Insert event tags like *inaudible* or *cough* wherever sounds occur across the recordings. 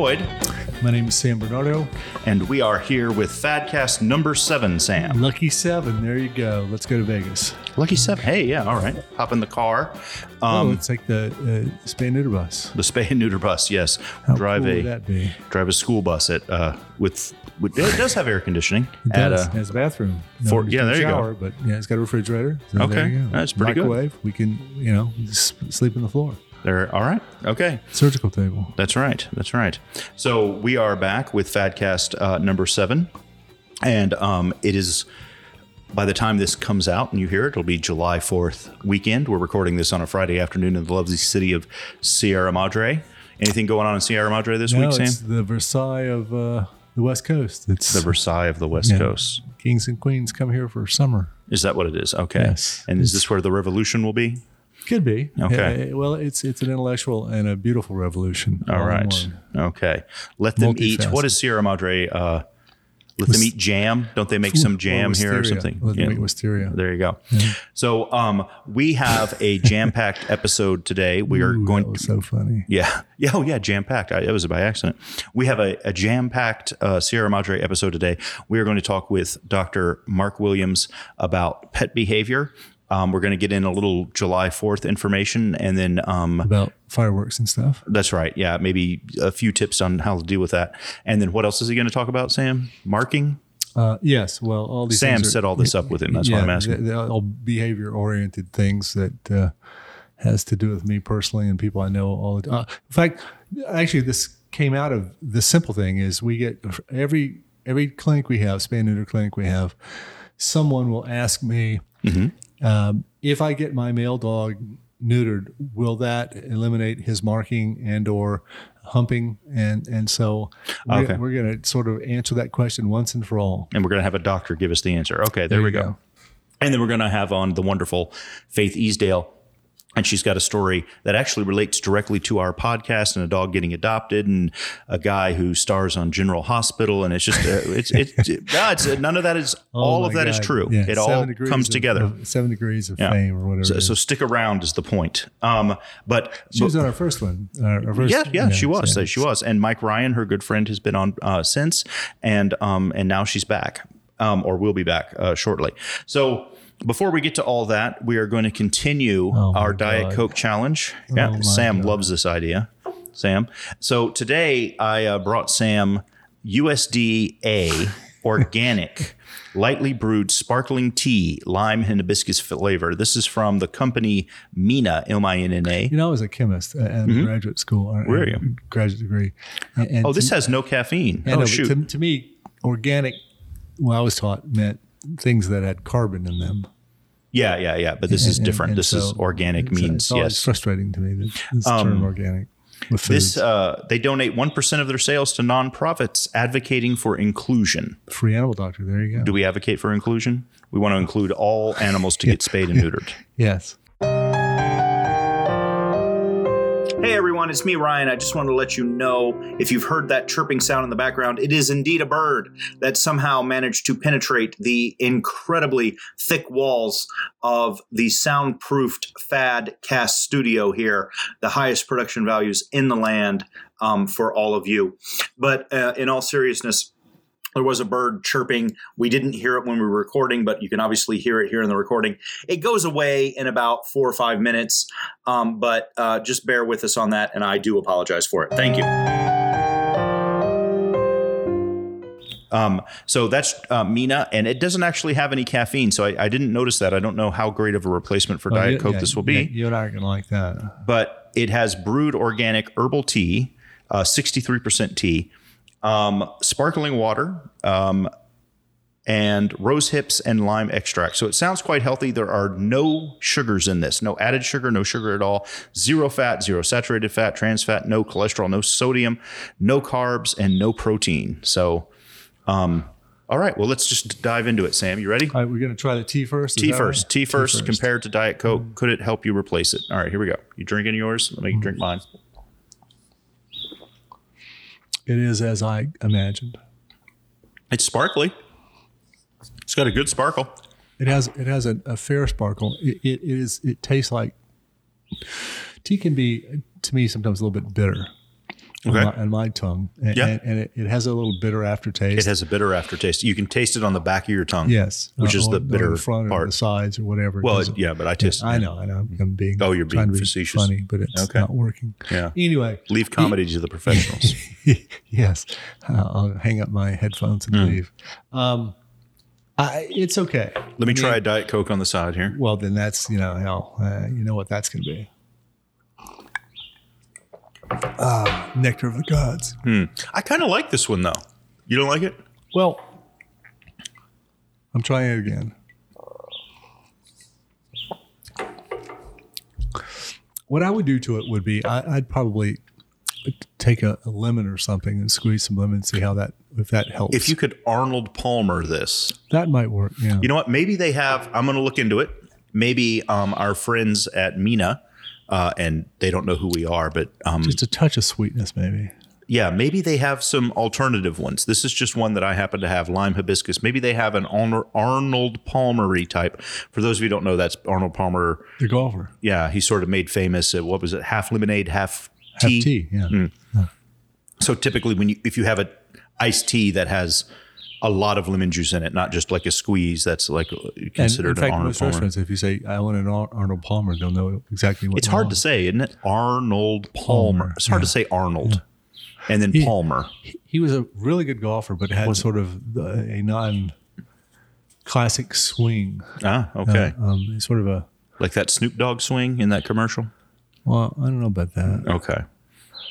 Boyd, My name is Sam Bernardo. and we are here with Fadcast number seven, Sam. Lucky seven. There you go. Let's go to Vegas. Lucky seven. Hey, yeah, all right. Hop in the car. oh, Um, it's like the uh, spay neuter bus. the spay and neuter bus, yes. How drive cool a would that be? drive a school bus at uh, with, with it does have air conditioning It does. a it has a bathroom. for- yeah, no there you go. But yeah, it's got a refrigerator. So Okay, there you go. that's pretty good. Microwave. We can, you know, sleep on the floor. There. All right, okay. Surgical table. That's right. That's right. So we are back with Fadcast uh, number seven, and um, it is. By the time this comes out and you hear it, it'll be July Fourth weekend. We're recording this on a Friday afternoon in the lovely city of Sierra Madre. Anything going on in Sierra Madre this No, week, Sam? it's the Versailles of uh, the West Coast. It's The Versailles of the West Yeah. Coast. kings and queens come here for summer. Is that what it is? Okay. Yes. And is this where the revolution will be? Could be. Okay. Uh, well, it's it's an intellectual and a beautiful revolution. All in Okay. Let them eat. What is Sierra Madre? Uh, let them eat jam. Don't they make some jam here or something? Let them Yeah. eat wisteria. There you go. So um, we have a jam-packed *laughs* episode today. We are Ooh, going. that was so funny. yeah, *laughs* yeah, oh yeah, jam-packed. I, it was by accident. We have a, a jam-packed uh, Sierra Madre episode today. We are going to talk with Dr. Mark Williams about pet behavior. Um, we're going to get in a little July 4th information and then um, About fireworks and stuff. that's right. Yeah, maybe a few tips on how to deal with that. And then what else is he going to talk about, Sam? Marking? Uh, yes. Well, all these Sam are- set all this up with him. That's why I'm asking. They're, all behavior oriented things that uh, has to do with me personally and people I know all the time. Uh, in fact, actually, this came out of the simple thing is we get every every clinic we have, spay neuter clinic we have, someone will ask me Mm-hmm. Um, if I get my male dog neutered, will that eliminate his marking and or humping? And and so we're, Okay. we're going to sort of answer that question once and for all. and we're going to have a doctor give us the answer. Okay, there, we go. go. And then we're going to have on the wonderful Faith Easdale. And she's got a story that actually relates directly to our podcast and a dog getting adopted and a guy who stars on General Hospital. And it's just, uh, it's, it's, *laughs* no, it's, none of that is, all Oh of my that is God. true. Yeah, It all seven degrees comes of- together. of- seven degrees of Yeah. fame or whatever. So, so stick around is the point. Um, but, she was on our first one. Our, our first, yeah, yeah, she was. so- She was. And Mike Ryan, her good friend, has been on uh, since, and um, and now she's back, um, or will be back uh, shortly. So before we get to all that, we are going to continue Oh, our Diet God. Coke challenge. Yeah, Oh, Sam God. loves this idea. Sam. So today I uh, brought Sam USDA *laughs* organic. Lightly brewed sparkling tea, lime and hibiscus flavor. This is from the company Minna, M I N N A. You know, I was a chemist at at graduate school. Mm-hmm. Where are you? Graduate degree. And, and Oh, this to, has no caffeine. Oh, know, shoot. To, to me, organic, well, I was taught meant things that had carbon in them. Yeah, yeah, yeah. But this is different. and this is organic it's- means it's yes. frustrating to me that this term organic This uh, they donate one percent of their sales to nonprofits advocating for inclusion. free animal doctor. There you go. Do we advocate for inclusion? We want to include all animals to *laughs* get spayed and neutered. yes. Hey everyone, it's me, Ryan. I just wanted to let you know if you've heard that chirping sound in the background, it is indeed a bird that somehow managed to penetrate the incredibly thick walls of the soundproofed Fad Cast studio here, the highest production values in the land um, for all of you. But uh, in all seriousness, there was a bird chirping. We didn't hear it when we were recording, but you can obviously hear it here in the recording. It goes away in about four or five minutes, um, but uh, just bear with us on that, and I do apologize for it. Thank you. Um, so that's uh, Minna, and it doesn't actually have any caffeine, so I, I didn't notice that. I don't know how great of a replacement for Well, Diet you- Coke yeah, this will be yeah, you and I are going to like that. but it has brewed organic herbal tea, uh, 63% tea, um, sparkling water, um, and rose hips and lime extract. So it sounds quite healthy. There are no sugars in this, no added sugar, no sugar at all, zero fat, zero saturated fat, trans fat, no cholesterol, no sodium, no carbs, and no protein. So, um, all right, well, let's just dive into it, Sam. You ready? All right, we're going to try the tea first. Tea first. right? Tea first compared to Diet Coke. Could it help you replace it? All right, here we go. You drinking yours? Let me drink mine. It is as I imagined. It's sparkly. It's got a good sparkle. It has it has a, a fair sparkle. It, it is it tastes like tea can be to me sometimes a little bit bitter. On, Okay. my, on my tongue, and, Yeah. and, and it, it has a little bitter aftertaste. It has a bitter aftertaste. You can taste it on the back of your tongue. yes, Which uh, is or- the bitter the front or part. the sides or whatever. Well, it, yeah, but I taste. I know, I know. I'm being Oh, you're being to be facetious. funny, but it's Okay. not working. Yeah. Anyway, Leave comedy to the *laughs* professionals. *laughs* yes, I'll hang up my headphones and leave. Um, I, it's okay. Let me try a diet coke on the side here. Well, then that's you know hell. Uh, you know what that's going to be. Ah, nectar of the gods. Hmm. I kind of like this one though. You don't like it? Well, I'm trying it again. What I would do to it would be I, I'd probably take a, a lemon or something and squeeze some lemon, and see how that if that helps. If you could Arnold Palmer this, that might work. Yeah. you know what? Maybe they have. I'm going to look into it. Maybe um, our friends at Minna, uh, and they don't know who we are, but um, Just a touch of sweetness, maybe. yeah, maybe they have some alternative ones. This is just one that I happen to have, lime hibiscus. Maybe they have an Arnold Palmery type. For those of you who don't know, that's Arnold Palmer. The golfer. Yeah, he sort of made famous. At, what was it? Half lemonade, half tea. tea. Yeah. Hmm. So typically, when you if you have a iced tea that has a lot of lemon juice in it, not just like a squeeze, that's like uh, And in considered an fact, Arnold most Palmer. if you say I want an Ar- Arnold Palmer, they'll know exactly what. It's hard to say, isn't it? Arnold Palmer. Palmer, It's hard to say Arnold, and then Palmer. He was a really good golfer, but had sort of the- a non-classic swing. Ah, okay. Uh, um, sort of a like that Snoop Dogg swing in that commercial. well, I don't know about that. Okay.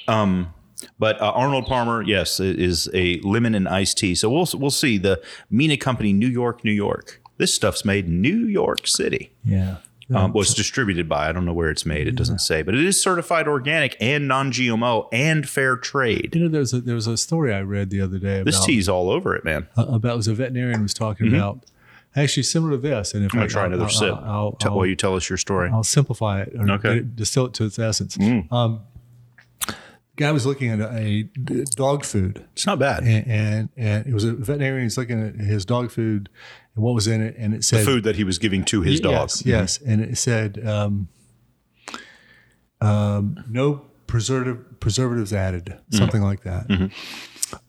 Um, but uh, Arnold Palmer, yes, is a lemon and iced tea. So we'll we'll see the Minna Company, New York, New York. This stuff's made in New York City. Yeah. Um, well, it's distributed by. I don't know where it's made. It doesn't say, but it is certified organic and non-GMO and fair trade. You know, there's a there was a story I read the other day about This tea's all over it, man. uh, about it was a veterinarian was talking about actually similar to this. And if I'm I gonna try another I'll, sip. I'll, I'll, Tell, while you tell us your story. I'll simplify it or Okay. Mm. distill it to its essence. Um, guy was looking at a, a dog food It's not bad. and, and and it was a veterinarian. He's looking at his dog food and what was in it, and it said Food that he was giving to his dog. Yes, yes, and it said um, um, no preservative preservatives added, something like that.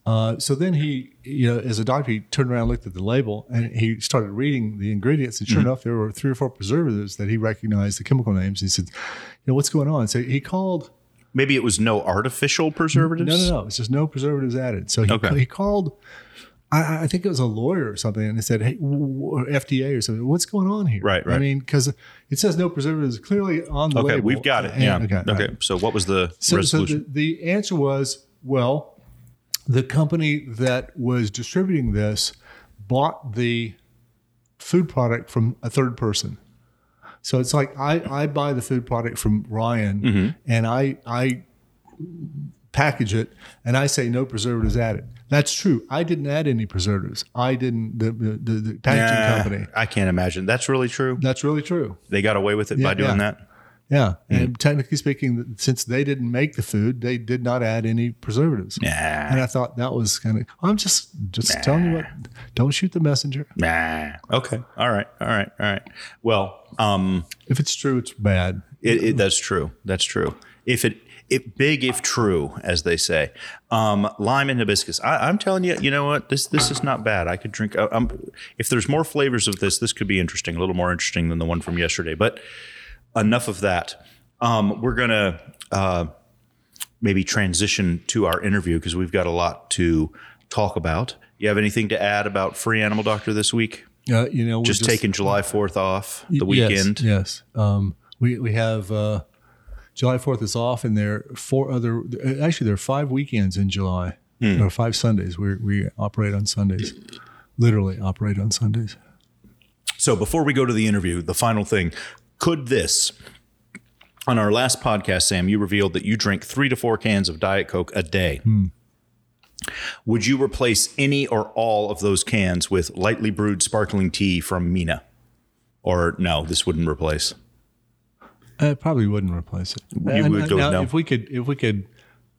Uh, so then he, you know, as a doctor, he turned around, looked at the label, and he started reading the ingredients. And sure enough, there were three or four preservatives that he recognized the chemical names. He said, "You know, what's going on?" So he called. Maybe it was no artificial preservatives. No, no, no. It's just no preservatives added. So he, Okay. he called. I, I think it was a lawyer or something, and he said, "Hey, w- w- or FDA or something. What's going on here?" Right, right. I mean, because it says no preservatives clearly on the Okay, label. we've got it. And- Yeah. Okay. Okay. right. So what was the So, so the, the answer was well, the company that was distributing this bought the food product from a third person. So it's like I, I buy the food product from Ryan Mm-hmm. and I I package it and I say no preservatives added. That's true. I didn't add any preservatives. I didn't the the, the, packaging Nah, company. I can't imagine. That's really true. That's really true. They got away with it by doing yeah. that. Yeah. And technically speaking, since they didn't make the food, they did not add any preservatives. Nah. And I thought that was kind of. I'm just just telling you what. Don't shoot the messenger. Nah. Okay. All right. All right. All right. Well, um, If it's true, it's bad. it, it that's true. That's true. If it, it big if true, as they say. Um, lime and hibiscus. I, I'm telling you, you know what? This this is not bad. I could drink. Um, if there's more flavors of this, this could be interesting. A little more interesting than the one from yesterday. But enough of that. Um, we're gonna uh, maybe transition to our interview because we've got a lot to talk about. You have anything to add about Free Animal Doctor this week? Uh, you know, we're Just, taking July 4th off, the Yes, weekend. Yes. Um, we we have uh, July Fourth is off, and there are four other. Actually, there are five weekends in July. Hmm. Are five Sundays. We we operate on Sundays. Literally operate on Sundays. So before we go to the interview, the final thing could this, on our last podcast, Sam, you revealed that you drink three to four cans of Diet Coke a day. Hmm. Would you replace any or all of those cans with lightly brewed sparkling tea from Minna? Or no, this wouldn't replace. I probably wouldn't replace it. You would go now, no? If we could, if we could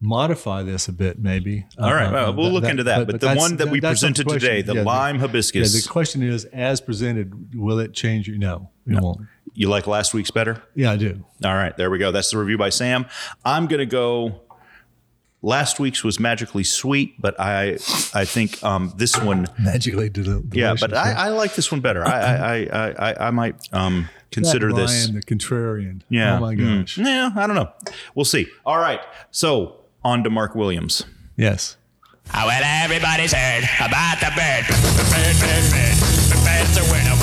modify this a bit, maybe. All right, Uh, well, uh, we'll look into that. But, the one that we not the presented today, the Yeah, lime Yeah, hibiscus, the question is, as presented, will it change you? No, it won't. You like last week's better? Yeah, I do. All right, there we go. That's the review by Sam. I'm going to go last week's was magically sweet, but I I think um, this one, Magically del- yeah, but I, I like this one better. I I I I, I might um, consider That this. Ryan, the contrarian. Yeah. Oh my Mm. gosh. Yeah, I don't know. We'll see. All right. So on to Mark Williams. Yes. Oh, well, everybody's heard about the bird. The bird, bird, bird. The bird's a winner.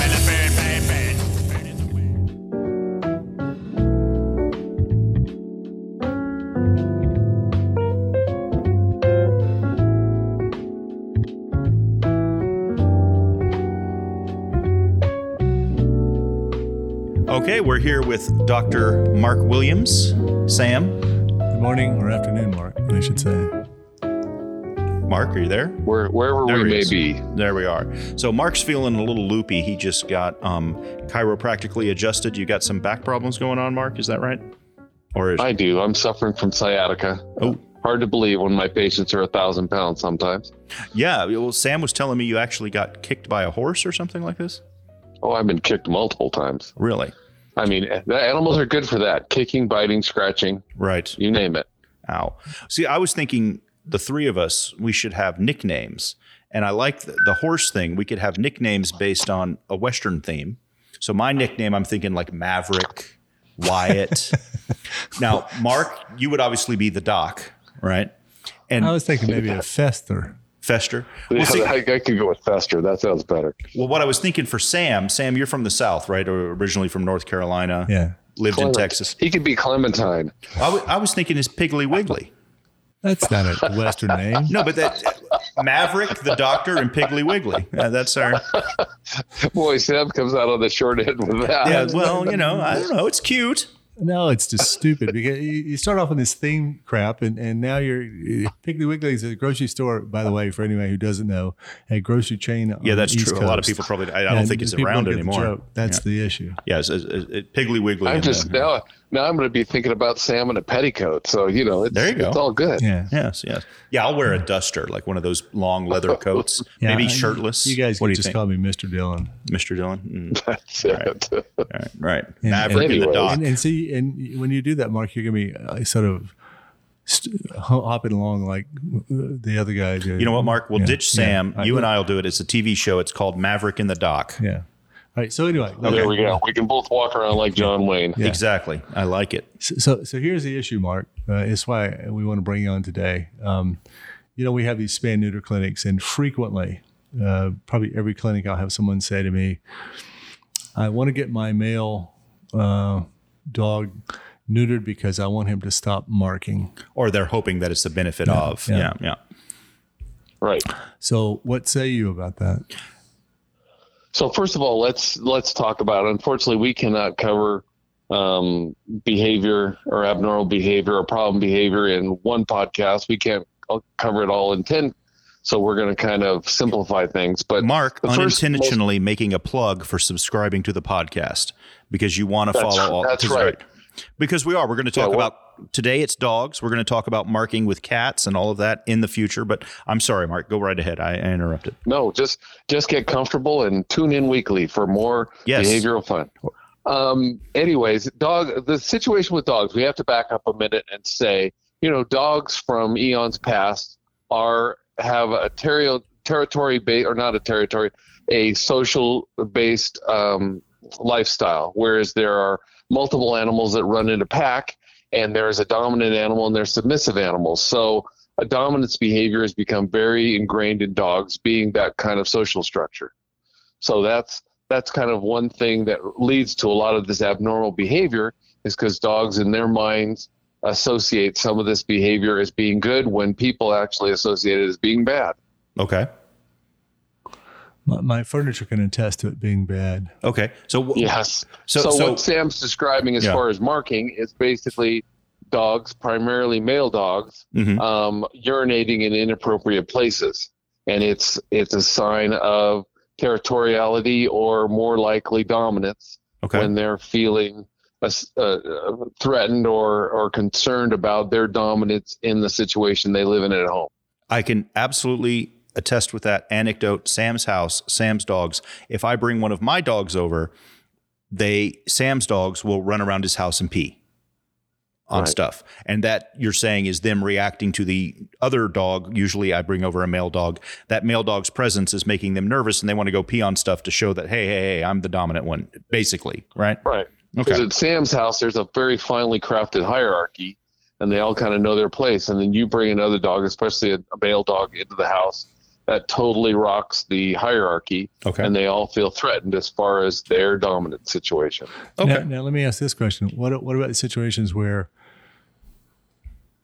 Here with Dr. Mark Williams. Sam, Good morning or afternoon, Mark, I should say. Mark, are you there? Where, wherever There we may is. be. There we are. So Mark's feeling a little loopy. He just got um, chiropractically adjusted. You got some back problems going on, Mark? Is that right? Or is, I do. I'm suffering from sciatica. Oh. Hard to believe when my patients are a thousand pounds sometimes. yeah. Well, Sam was telling me you actually got kicked by a horse or something like this. Oh, I've been kicked multiple times. Really? I mean, the animals are good for that kicking, biting, scratching, Right. you name it. Ow. See, I was thinking the three of us, we should have nicknames. And I like the, the horse thing. We could have nicknames based on a Western theme. So my nickname, I'm thinking like Maverick, Wyatt. *laughs* now, Mark, you would obviously be the doc, right? And I was thinking maybe a Fester. Fester. Yeah, Well, see, I, I could go with Fester. That sounds better. well, what I was thinking for Sam, Sam, you're from the South, right? Or originally from North Carolina. Yeah. Lived in Texas. He could be Clementine. I was thinking his Piggly Wiggly. That's not a Western name. No, but that Maverick, the doctor, and Piggly Wiggly. Uh, that's our. *laughs* Boy, Sam comes out on the short end with that. Yeah, well, you know, I don't know. It's cute. No, it's just stupid because you you start off on this theme crap, and, and now you're Piggly Wiggly is a grocery store, by the way, for anyone who doesn't know, a grocery chain. on Yeah, that's the East true. A lot of people probably. I, I don't think it's around don't the anymore. joke. That's the issue. Yeah, it's, it's, it's Piggly Wiggly. I'm just the- now. Now I'm going to be thinking about Sam in a petticoat. So you know, it's, There you go. it's all good. Yeah. Yes, yes. Yeah, I'll wear a duster, like one of those long leather *laughs* coats. Yeah, maybe shirtless. You guys what can do you just think, call me Mr. Dillon. Mr. Dillon? Mm, *laughs* That's it. all right, right. And- Maverick in the Doc. And, and see, and when you do that, Mark, you're gonna be uh, sort of st- hopping along like uh, the other guy. did. you know what, Mark? We'll Yeah, ditch yeah. Sam. I- you and I will do it. It's a TV show. It's called Maverick in the Doc. Yeah. All right. So anyway, There we go. We can both walk around like John Wayne. Yeah. Exactly. I like it. So, so here's the issue, Mark. Uh, it's why we want to bring you on today. Um, you know, we have these spay neuter clinics, and frequently, uh, probably every clinic, I'll have someone say to me, "I want to get my male uh, dog neutered because I want him to stop marking." Or they're hoping that it's the benefit of. yeah. Yeah, yeah. Right. So, what say you about that? So first of all, let's let's talk about. Unfortunately, we cannot cover um, behavior or abnormal behavior or problem behavior in one podcast. We can't cover it all in ten. So we're going to kind of simplify things. But Mark unintentionally making a plug for subscribing to the podcast because you want to follow all. that's right. Because we are. We're going to talk Yeah, well- about today. It's dogs. We're going to talk about marking with cats and all of that in the future. But I'm sorry, Mark. Go right ahead. I, I interrupted. No, just just get comfortable and tune in weekly for more Yes. behavioral fun. Um, anyways, dog. The situation with dogs, we have to back up a minute and say, you know, dogs from eons past are have a terri- territory based or not a territory, a social based um, lifestyle. Whereas there are multiple animals that run in a pack, and there's a dominant animal and there's submissive animals. So a dominance behavior has become very ingrained in dogs being that kind of social structure so that's that's kind of one thing that leads to a lot of this abnormal behavior is because dogs in their minds associate some of this behavior as being good when people actually associate it as being bad Okay. My, my furniture can attest to it being bad. Okay. So yes So- so, so- what sam's describing as Yeah. far as marking is basically dogs primarily male dogs Mhm. um, urinating in inappropriate places, and it's it's a sign of territoriality or more likely dominance okay. when they're feeling uh, uh, threatened or or concerned about their dominance in the situation they live in at home. I can absolutely attest with that anecdote. Sam's house, Sam's dogs. If I bring one of my dogs over, they Sam's dogs will run around his house and pee on Right. stuff. And that you're saying is them reacting to the other dog. Usually I bring over a male dog. That male dog's presence is making them nervous and they want to go pee on stuff to show that, hey, hey, hey, I'm the dominant one, basically. Right. Right. Because Okay. at Sam's house, there's a very finely crafted hierarchy, and they all kind of know their place. And then you bring another dog, especially a, a male dog, into the house, that totally rocks the hierarchy, Okay. and they all feel threatened as far as their dominant situation. Okay. Now, now let me ask this question: What what about the situations where,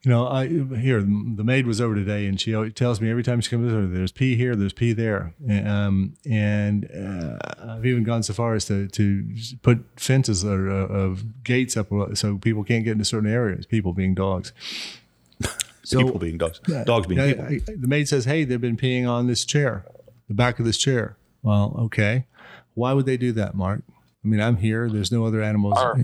you know, I here the maid was over today, and she tells me every time she comes over, there's pee here, there's pee there, um, and uh, I've even gone so far as to to put fences or uh, of gates up so people can't get into certain areas. People being dogs. So- people being dogs. Dogs being Yeah, people. I- the maid says, "Hey, they've been peeing on this chair, the back of this chair." Well, okay. Why would they do that, Mark? I mean, I'm here. There's no other animals. Are-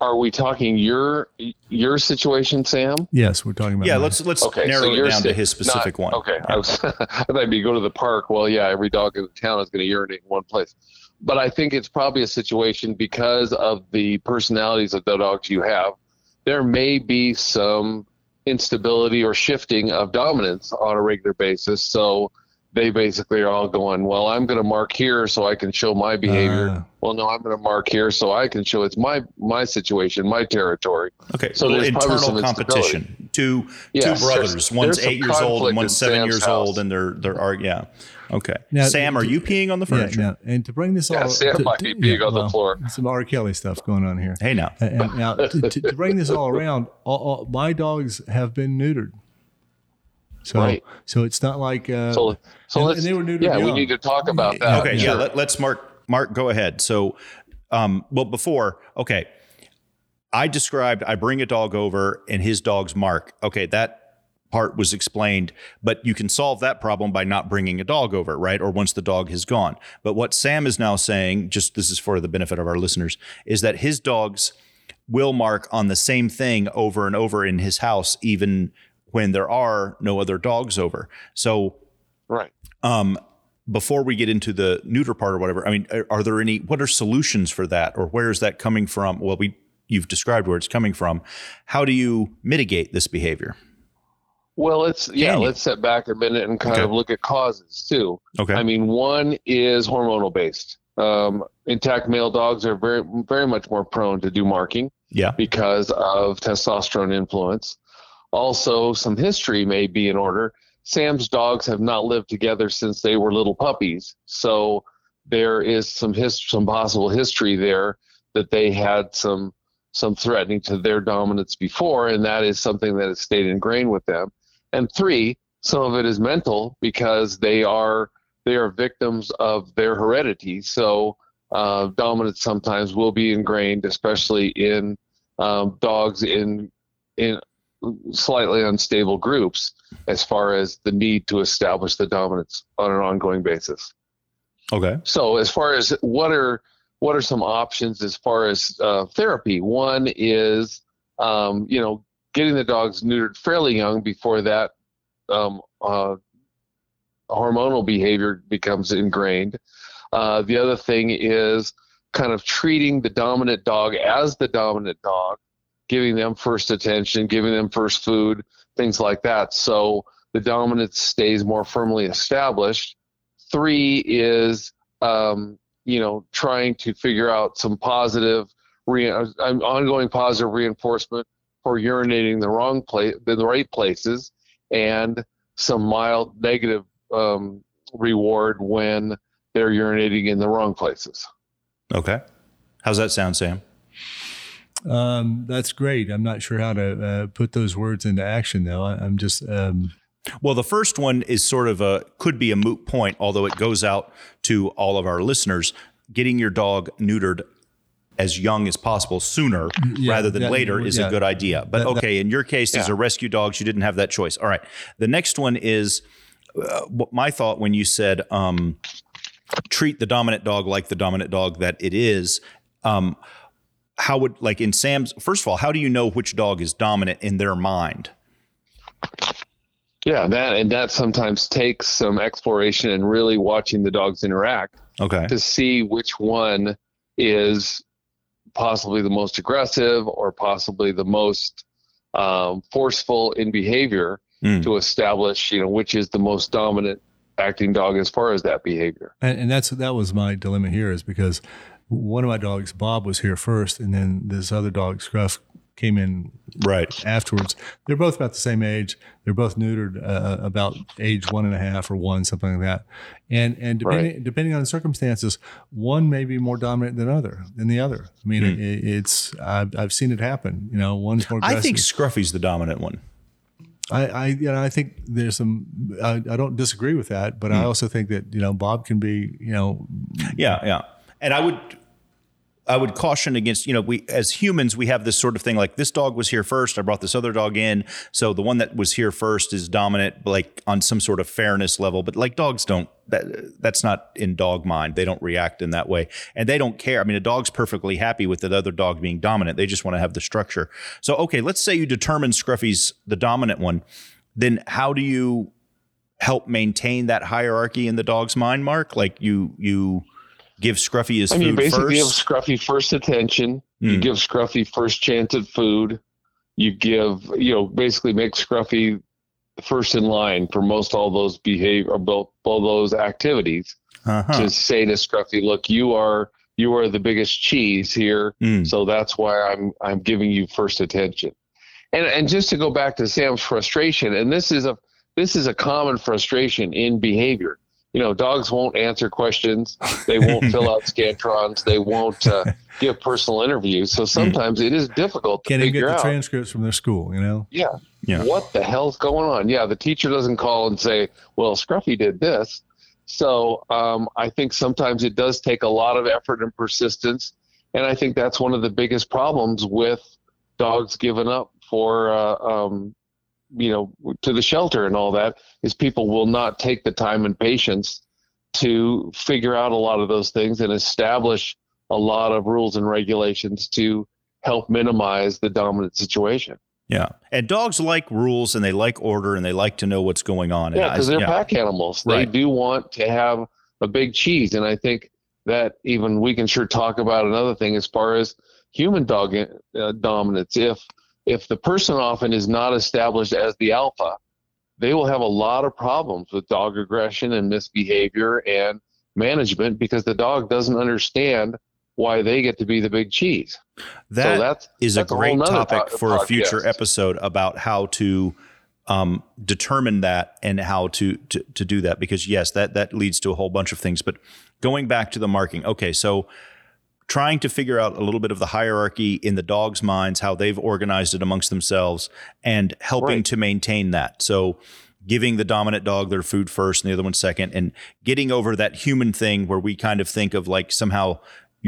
Are we talking your your situation, Sam? yes, we're talking about. Yeah, mine. let's let's Okay, narrow so it you're down to his specific not- one. Okay, I was *laughs* I thought you go to the park. Well, yeah, every dog in the town is going to urinate in one place, but I think it's probably a situation because of the personalities of the dogs you have. There may be some instability or shifting of dominance on a regular basis. So they basically are all going, well, I'm going to mark here so I can show my behavior. Ah. well, no, I'm going to mark here so I can show it's my my situation, my territory. Okay, So there's internal competition. Two Yes, two brothers. there's- one's there's eight years old and one's seven Sam's years house. old, and they're they're are yeah. Okay, Now, Sam, are you peeing on the Yeah, furniture? now, and to bring this Yeah, all, Sam to- might to- be peeing on the floor. Some R. Kelly stuff going on here. Hey now, And, and now, to, to, to bring this all around, all, all, my dogs have been neutered. So, Right. so it's not like uh, So, so And- let's, and they were neutered yeah, we need to talk about that. okay, yeah. Sure. Let, let's Mark. Mark, go ahead. So, um, well, before, okay, I described. I bring a dog over, and his dog's Mark. Okay, that part was explained, but you can solve that problem by not bringing a dog over, right? Or once the dog has gone. But what Sam is now saying, just this is for the benefit of our listeners, is that his dogs will mark on the same thing over and over in his house, even when there are no other dogs over. So right. um, before we get into the neuter part or whatever, I mean, are, are there any? What are solutions for that, or where is that coming from? Well, we you've described where it's coming from. How do you mitigate this behavior? Well, let's yeah, Can let's step back a minute and kind Okay. of look at causes too. Okay. I mean, one is hormonal based. Um, intact male dogs are very very much more prone to do marking yeah. because of testosterone influence. Also, some history may be in order. Sam's dogs have not lived together since they were little puppies, so there is some his, some possible history there that they had some some threatening to their dominance before, and that is something that has stayed ingrained with them. And three, some of it is mental because they are they are victims of their heredity. So uh, dominance sometimes will be ingrained, especially in um, dogs in in slightly unstable groups, as far as the need to establish the dominance on an ongoing basis. Okay. So, as far as what are what are some options as far as uh, therapy? One is, um, you know, getting the dogs neutered fairly young before that um, uh, hormonal behavior becomes ingrained. Uh, the other thing is kind of treating the dominant dog as the dominant dog, giving them first attention, giving them first food, things like that. So the dominance stays more firmly established. Three is, um, you know, trying to figure out some positive, re- uh, ongoing positive reinforcement for urinating the wrong place, the right places, and some mild negative um, reward when they're urinating in the wrong places. Okay. How's that sound, Sam? Um, that's great. I'm not sure how to uh, put those words into action, though. I, I'm just um, Well, the first one is sort of a could be a moot point, although it goes out to all of our listeners. Getting your dog neutered as young as possible sooner Yeah, rather than yeah, later is yeah. a good idea. But That- that- okay, in your case, as Yeah. a rescue dogs, you didn't have that choice. All right. The next one is uh, what my thought when you said um, treat the dominant dog like the dominant dog that it is. Um, how would like in Sam's first of all, how do you know which dog is dominant in their mind? Yeah, that and that sometimes takes some exploration and really watching the dogs interact Okay. to see which one is possibly the most aggressive or possibly the most um, forceful in behavior Mm. to establish, you know, which is the most dominant acting dog as far as that behavior. And, and that's that was my dilemma here is because one of my dogs, Bob, was here first, and then this other dog, Scruff, came in Right. afterwards. They're both about the same age. They're both neutered uh, about age one and a half or one, something like that. And and depending depending on the circumstances, one may be more dominant than other than the other. I mean, it, it's I've, I've seen it happen. You know, one's more. I Aggressive. think Scruffy's the dominant one. I, I, you know, I think there's some. I, I don't disagree with that, but I also think that you know Bob can be, you know, Yeah, yeah. And I would I would caution against, you know, we as humans we have this sort of thing like this dog was here first, I brought this other dog in, so the one that was here first is dominant like on some sort of fairness level, but like dogs don't that that's not in dog mind. They don't react in that way. And they don't care. I mean, a dog's perfectly happy with the other dog being dominant. They just want to have the structure. So, okay, let's say you determine Scruffy's the dominant one. Then how do you help maintain that hierarchy in the dog's mind, Mark? Like you you give Scruffy his I mean, food basically, give. Scruffy first attention. You Hmm. give Scruffy first chance at food. You give, you know, basically make Scruffy first in line for most all those behavior, both all those activities. Uh-huh. To say to Scruffy, look, you are you are the biggest cheese here, Mm. so that's why I'm I'm giving you first attention. And and just to go back to Sam's frustration, and this is a this is a common frustration in behavior. You know, dogs won't answer questions. They won't fill out *laughs* scantrons. They won't uh, give personal interviews. So sometimes it is difficult to can't even get the out. transcripts from their school. You know, yeah, Yeah. what the hell's going on? Yeah, the teacher doesn't call and say, "Well, Scruffy did this." So um, I think sometimes it does take a lot of effort and persistence, and I think that's one of the biggest problems with dogs giving up for, uh, um, you know, to the shelter and all that is people will not take the time and patience to figure out a lot of those things and establish a lot of rules and regulations to help minimize the dominant situation. Yeah. And dogs like rules and they like order and they like to know what's going on. Yeah, because they're yeah. pack animals. They Right. do want to have a big cheese, and I think that even we can sure talk about another thing as far as human dog uh, dominance. If if the person often is not established as the alpha, they will have a lot of problems with dog aggression and misbehavior and management because the dog doesn't understand why they get to be the big cheese. That so that's is that's a great nother topic po- for a future episode about how to um, determine that and how to, to to do that because yes that that leads to a whole bunch of things but going back to the marking okay so trying to figure out a little bit of the hierarchy in the dogs minds how they've organized it amongst themselves and helping Right. to maintain that so giving the dominant dog their food first and the other one second and getting over that human thing where we kind of think of like somehow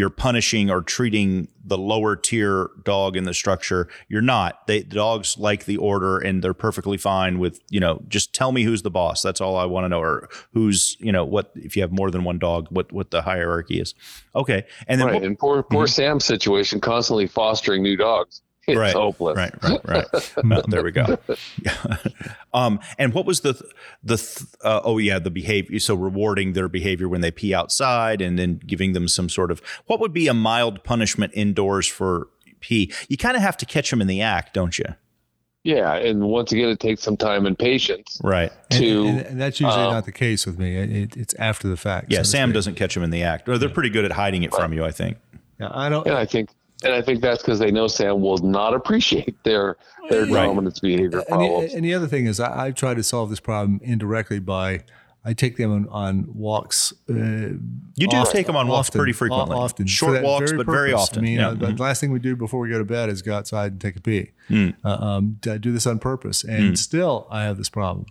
you're punishing or treating the lower tier dog in the structure. You're not. They the dogs like the order and they're perfectly fine with, you know, just tell me who's the boss. That's all I want to know. Or who's, you know, what if you have more than one dog, what what the hierarchy is. Okay. And then right. what- And poor poor mm-hmm. Sam's situation, constantly fostering new dogs. It's Right, hopeless. Right, right, right. Well, there we go. Yeah. *laughs* um, and what was the the th- uh, oh yeah the behavior? So rewarding their behavior when they pee outside, and then giving them some sort of what would be a mild punishment indoors for pee? You kind of have to catch them in the act, don't you? Yeah, and once again, it takes some time and patience Right. and, to. and, and that's usually um, not the case with me. It, it's after the fact. Yeah. so Sam doesn't catch them in the act, or they're pretty good at hiding it from you. I think. Yeah, I don't. and I think, and I think that's because they know Sam will not appreciate their their Right. dominance behavior And problems. the, and the other thing is, I, I try to solve this problem indirectly by I take them on, on walks. Uh, You do oft- take them on walks often, pretty frequently. Often, Short for that walks, but very often. I mean, Yeah. uh, the Mhm. last thing we do before we go to bed is go outside and take a pee. Mm. Uh, um, I do this on purpose, and still I have this problem.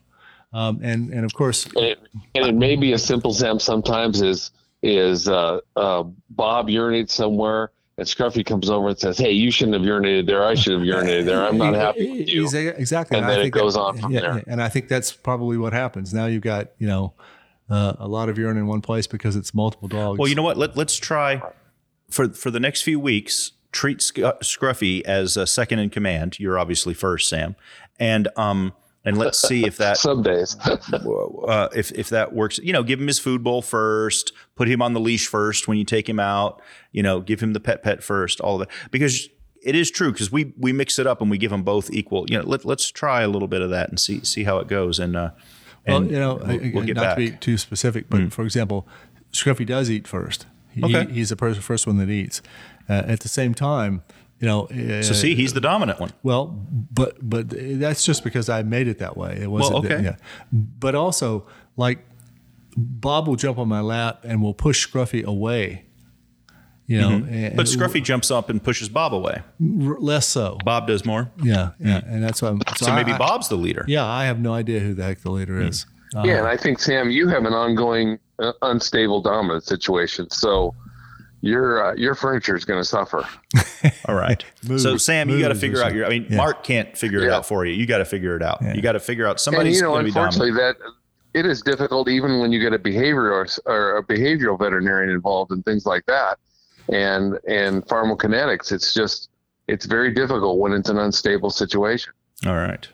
Um, and and of course, and, it, and it may be as simple, Sam. Sometimes is is uh, uh, Bob urinates somewhere. And Scruffy comes over and says, "Hey, you shouldn't have urinated there. I should have urinated there. I'm not *laughs* happy with you." Exactly, And I then it think goes that- on from yeah, there. yeah, And I think that's probably what happens. Now you've got you know uh, a lot of urine in one place because it's multiple dogs. Well, you know what? Let, let's try for for the next few weeks. Treat Sc- Scruffy as a second in command. You're obviously first, Sam, and um, and let's see if that *laughs* Some days. *laughs* uh, if if that works. You know, give him his food bowl first. Put him on the leash first when you take him out. You know, give him the pet pet first. All of that because it is true because we we mix it up and we give them both equal. You know, let let's try a little bit of that and see see how it goes. And uh, Well, and you know, we'll, I- we'll get not back. To be too specific, but for example, Scruffy does eat first. He, Okay. he's the person, first one that eats. Uh, at the same time, you know. Uh, so see, he's the dominant one. Well, but but that's just because I made it that way. It wasn't. okay. yeah. But also, like Bob will jump on my lap and will push Scruffy away. You know, Mm-hmm. But Scruffy jumps up and pushes Bob away. r- less so. Bob does more. Yeah, yeah, and that's why. I'm, So maybe I- I- Bob's the leader. Yeah, I have no idea who the heck the leader is. Uh, Yeah, and I think Sam, you have an ongoing uh, unstable dominant situation, so your uh, your furniture is going to suffer. *laughs* All right. *laughs* so Moves- Sam, you got to figure out your. I mean, Yeah. Mark can't figure it out for you. You got to figure it out. You got to figure out And somebody's you know, going to be dominant. unfortunately, that it is difficult even when you get a behavioral or, or a behavioral veterinarian involved and things like that, and and pharmacokinetics. It's just it's very difficult when it's an unstable situation. All right.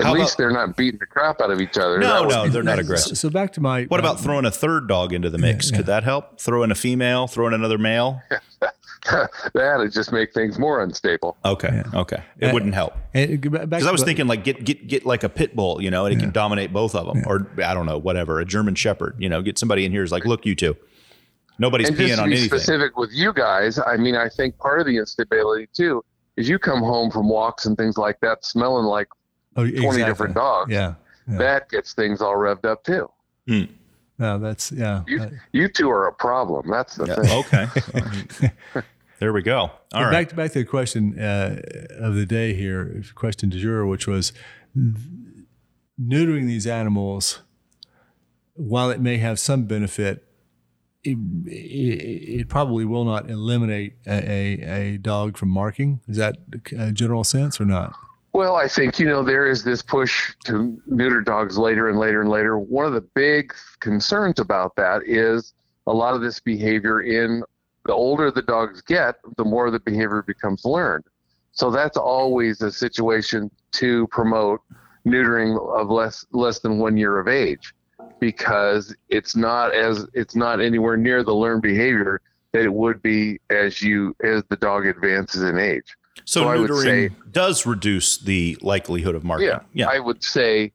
At How least about- they're not beating the crap out of each other. No, no, they're not aggressive. so back to my. What about throwing a third dog into the mix? Could that help? Throw in a female, throw in another male? *laughs* that would just make things more unstable. Okay. Okay. It Uh, wouldn't help. And go back Because I was thinking like get get get like a pit bull, you know, and it can dominate both of them, or I don't know, whatever, a German Shepherd, you know, get somebody in here who's like, look, you two, nobody's and just peeing to on be anything. specific with you guys, I mean, I think part of the instability too is you come home from walks and things like that, smelling like oh, 20 exactly. different dogs. Yeah. yeah. that gets things all revved up too. No, that's yeah. You, you two are a problem. That's the Yeah, thing. *laughs* Okay. *laughs* there we go. All but right. back to back to the question uh, of the day here, question du jour, which was neutering these animals. While it may have some benefit, it, it, it probably will not eliminate a, a, a dog from marking. Is that a general sense or not? Well, I think, you know, there is this push to neuter dogs later and later and later. One of the big concerns about that is a lot of this behavior in the older the dogs get, the more the behavior becomes learned. So that's always a situation to promote neutering of less less than one year of age because it's not as it's not anywhere near the learned behavior that it would be as you as the dog advances in age. So so I would neutering say- does reduce the likelihood of marking. Yeah, Yeah. I would say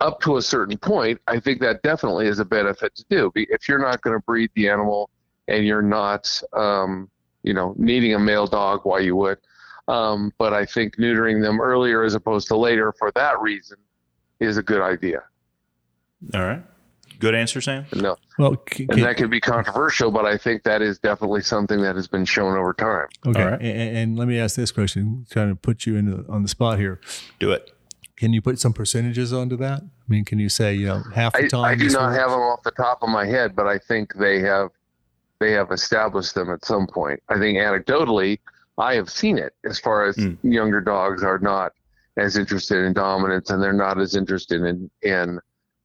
up to a certain point, I think that definitely is a benefit to do. If you're not going to breed the animal and you're not, um, you know, needing a male dog, why you would. Um, but I think neutering them earlier as opposed to later for that reason is a good idea. All right. Good answer, Sam. No, Well, c- and that could be controversial, but I think that is definitely something that has been shown over time. okay. All right. And, and let me ask this question, trying to put you into on the spot here. Do it. Can you put some percentages onto that? I mean, can you say you know half the time? I do not works? have them off the top of my head, but I think they have they have established them at some point. I think anecdotally, I have seen it as far as Mm. younger dogs are not as interested in dominance and they're not as interested in in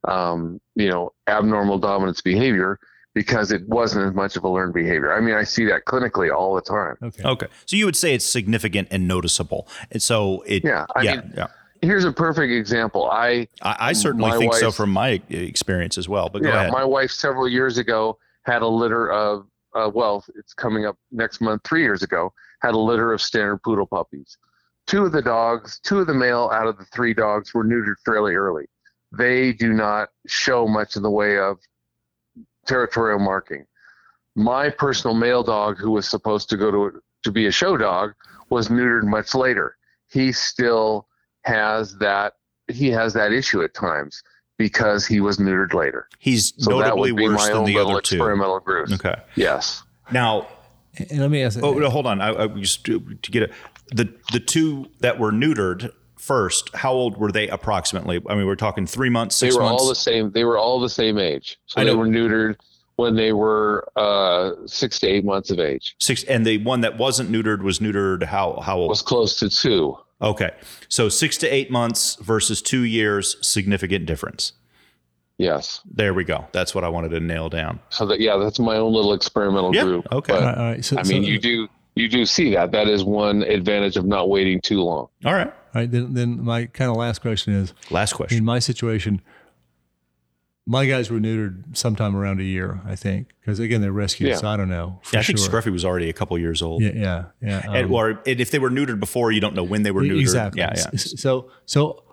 um, you know abnormal dominance behavior because it wasn't as much of a learned behavior. I mean, I see that clinically all the time. Okay. Okay. So you would say it's significant and noticeable. And so it Yeah, I yeah, mean- yeah. Here's a perfect example. I I, I certainly My think so from my experience as well. But go yeah, ahead. my wife several years ago had a litter of, uh, well, it's coming up next month, three years ago, had a litter of standard poodle puppies. Two of the dogs, two of the male out of the three dogs were neutered fairly early. They do not show much in the way of territorial marking. My personal male dog, who was supposed to go to to be a show dog, was neutered much later. He still has that he has that issue at times because he was neutered later. He's So that notably would be worse my than own the other two. experimental group. Okay. Yes. Now, And let me ask. oh, no, hold on. I, I just to to get it. The the two that were neutered first. How old were they approximately? I mean, we're talking three months, They six were months. all the same. They were all the same age. So I they know. were neutered when they were uh, six to eight months of age. six, and the one that wasn't neutered was neutered. How how old? Was close to two. Okay, so six to eight months versus two years, significant difference. Yes. There we go. That's what I wanted to nail down. So that yeah, that's my own little experimental Yeah, group. okay. all But, right, all right. So, I mean, so- you do you do see that. That is one advantage of not waiting too long. All right. All right. Then, then my kind of last question is Last question. in my situation, my guys were neutered sometime around a year, I think, because again they're rescued. Yeah. So I don't know. For Yeah, I think sure. Scruffy was already a couple years old. Yeah, yeah, yeah. And, um, or and if they were neutered before, you don't know when they were neutered. Exactly. Yeah, yeah. So, so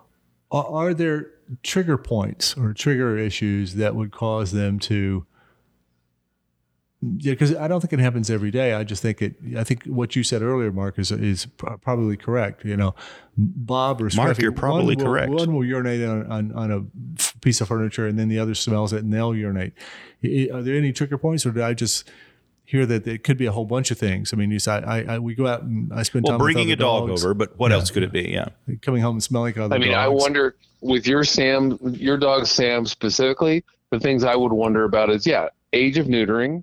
are, are there trigger points or trigger issues that would cause them to? Yeah, because I don't think it happens every day. I just think it. I think what you said earlier, Mark, is is pro- probably correct. You know, Bob or Mark, Scruffy, you're probably one will, correct. One will urinate on, on, on a f- piece of furniture, and then the other smells it, and they'll urinate. Are there any trigger points, or did I just hear that it could be a whole bunch of things? I mean, you said I, I we go out and I spend Well, time with bringing a dog dogs over, but what Yeah. else could it be? Yeah. coming home and smelling like other I mean, I wonder with your Sam, your dog Sam specifically, the things I would wonder about is yeah, age of neutering,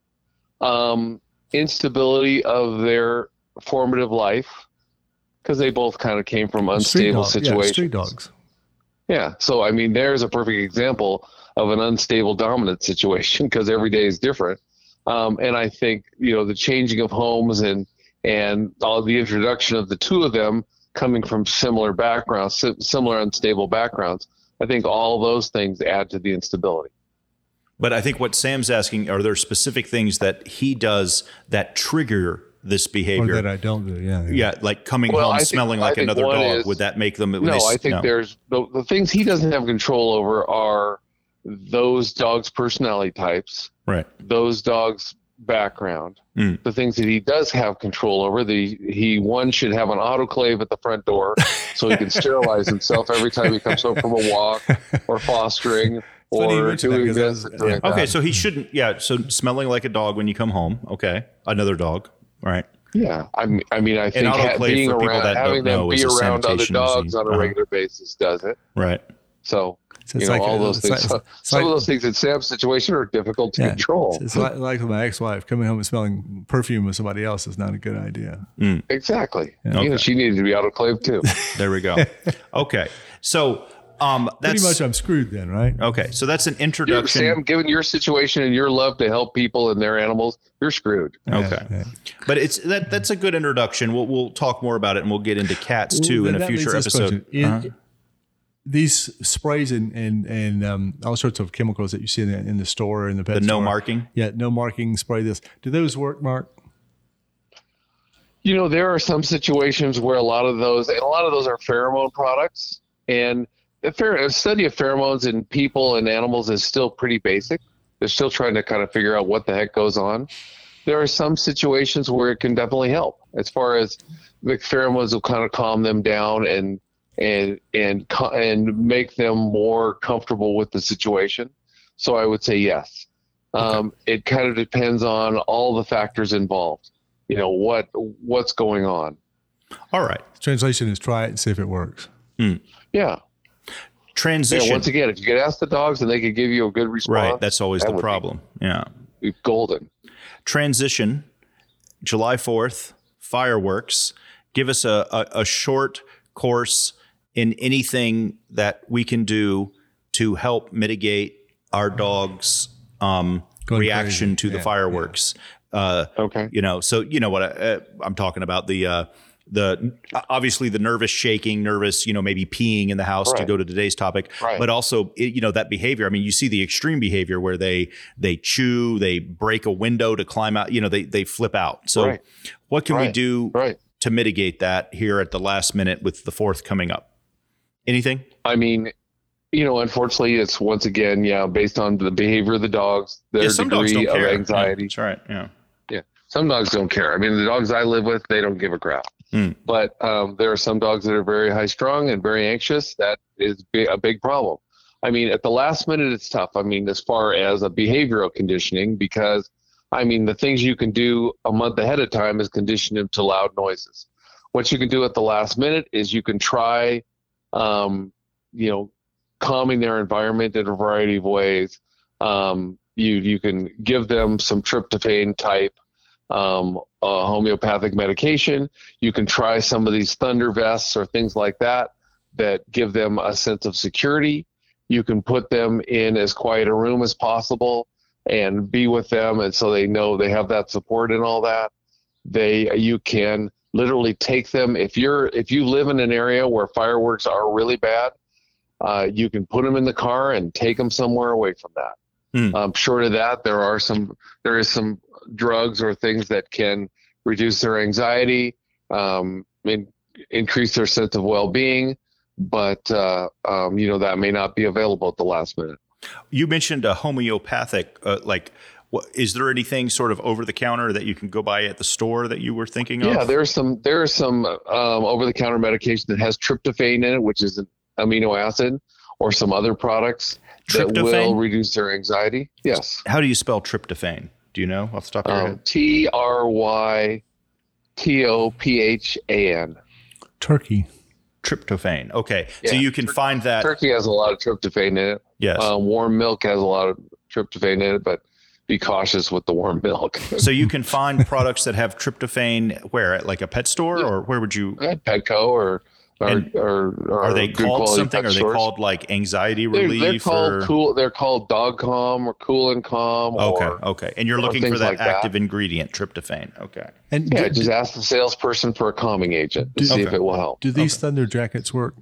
um, instability of their formative life, because they both kind of came from unstable dog- situations. Yeah, street dogs. Yeah. So, I mean, there's a perfect example of an unstable dominant situation because every day is different. Um, and I think, you know, the changing of homes and, and all the introduction of the two of them coming from similar backgrounds, similar unstable backgrounds, I think all those things add to the instability. But I think what Sam's asking are there specific things that he does that trigger this Or behavior? that I don't do. Yeah. yeah, like coming Well, home think- smelling like another dog. is- would that make them? when No, they s- I think no. there's the, the things he doesn't have control over are those dogs' personality types, right. those dogs' background. Mm. The things that he does have control over, the he one should have an autoclave at the front door so he can *laughs* sterilize himself every time he comes home from a walk or fostering funny you or mention that doing 'cause I this. was- or doing yeah. that. Okay, so he shouldn't. Yeah, so smelling like a dog when you come home. Okay, another dog. Right. Yeah, I mean, I mean, I think ha- autoclave being for people around, that having don't them be around other dogs disease. on a Uh-huh. regular basis does it. Right. So So you know, all those it's things. like- so- it's some like- of those things in Sam's situation are difficult to yeah, control. It's, it's like, like my ex-wife coming home and smelling perfume with somebody else is not a good idea. Exactly. Okay. You know, she needed to be autoclaved too. *laughs* There we go. okay. So um, that's Pretty much, I'm screwed then, right? okay. So that's an You're- introduction. Sam, given your situation and your love to help people and their animals, you're screwed. Okay. Yeah, yeah. But it's that that's a good introduction. We'll we'll talk more about it and we'll get into cats too Well, in a future leads to this episode. question. Uh-huh. These sprays and and and um, all sorts of chemicals that you see in the, in the store in the pet The no marking? Yeah, no marking spray. This do those work, Mark? You know, there are some situations where a lot of those, and a lot of those are pheromone products, and the pher- a study of pheromones in people and animals is still pretty basic. They're still trying to kind of figure out what the heck goes on. There are some situations where it can definitely help, as far as the pheromones will kind of calm them down and and and and make them more comfortable with the situation. So I would say yes. Um, it kind of depends on all the factors involved you know what what's going on All right. Translation is try it and see if it works. yeah yeah Transition. Yeah, once again if you could ask the dogs and they could give you a good response right. That's always that the would be problem. Yeah. golden Transition. July fourth. Fireworks. Give us a, a, a short course in anything that we can do to help mitigate our dog's um, reaction crazy. to the Yeah, fireworks. Uh, okay you know so you know what I, uh, i'm talking about the uh the obviously the nervous shaking nervous you know maybe peeing in the house to go to today's topic Right. but also it, you know that behavior i mean you see the extreme behavior where they they chew they break a window to climb out you know they they flip out. So Right. what can we do right. to mitigate that here at the last minute with the fourth coming up? Anything? I mean you know unfortunately it's once again yeah based on the behavior of the dogs their yeah some dogs degree of care. Anxiety. yeah, that's right Yeah. yeah some dogs don't care. I mean the dogs i live with they don't give a crap Hmm. but um, there are some dogs that are very high strung and very anxious. That is a big problem. I mean at the last minute it's tough. I mean as far as a behavioral conditioning because i mean the things you can do a month ahead of time is condition them to loud noises. What you can do at the last minute is you can try um, you know calming their environment in a variety of ways. Um, you you can give them some tryptophan type um, uh, homeopathic medication. You can try some of these thunder vests or things like that that give them a sense of security. You can put them in as quiet a room as possible and be with them, and so they know they have that support and all that. They you can literally take them. If you're if you live in an area where fireworks are really bad, uh, you can put them in the car and take them somewhere away from that. Hmm. Um, short of that, there are some there is some drugs or things that can reduce their anxiety, um, in, increase their sense of well-being, but uh, um, you know that may not be available at the last minute. You mentioned a homeopathic, uh, like, what, is there anything sort of over the counter that you can go buy at the store that you were thinking of? Yeah, there's some there's some um, over-the-counter medication that has tryptophan in it, which is an amino acid, or some other products that will reduce their anxiety. Yes, How do you spell tryptophan? Do you know off the top of your um, head? T R Y T O P H A N. Turkey. Tryptophan. Okay, so you can find that. Turkey has a lot of tryptophan in it. Yes. Um, warm milk has a lot of tryptophan in it, but be cautious with the warm milk. *laughs* so you can *laughs* find products that have tryptophan where at like a pet store or where would you? At Petco or or, And or, or Are they good called something? Are they stores. called like anxiety They're, relief? they're called or? cool. They're called Dog Calm or Cool and Calm. Okay, Or, okay, and you're looking for that like that. active ingredient, tryptophan. Okay. And Yeah, do, just ask the salesperson for a calming agent to see if it will help. do these thunder jackets work?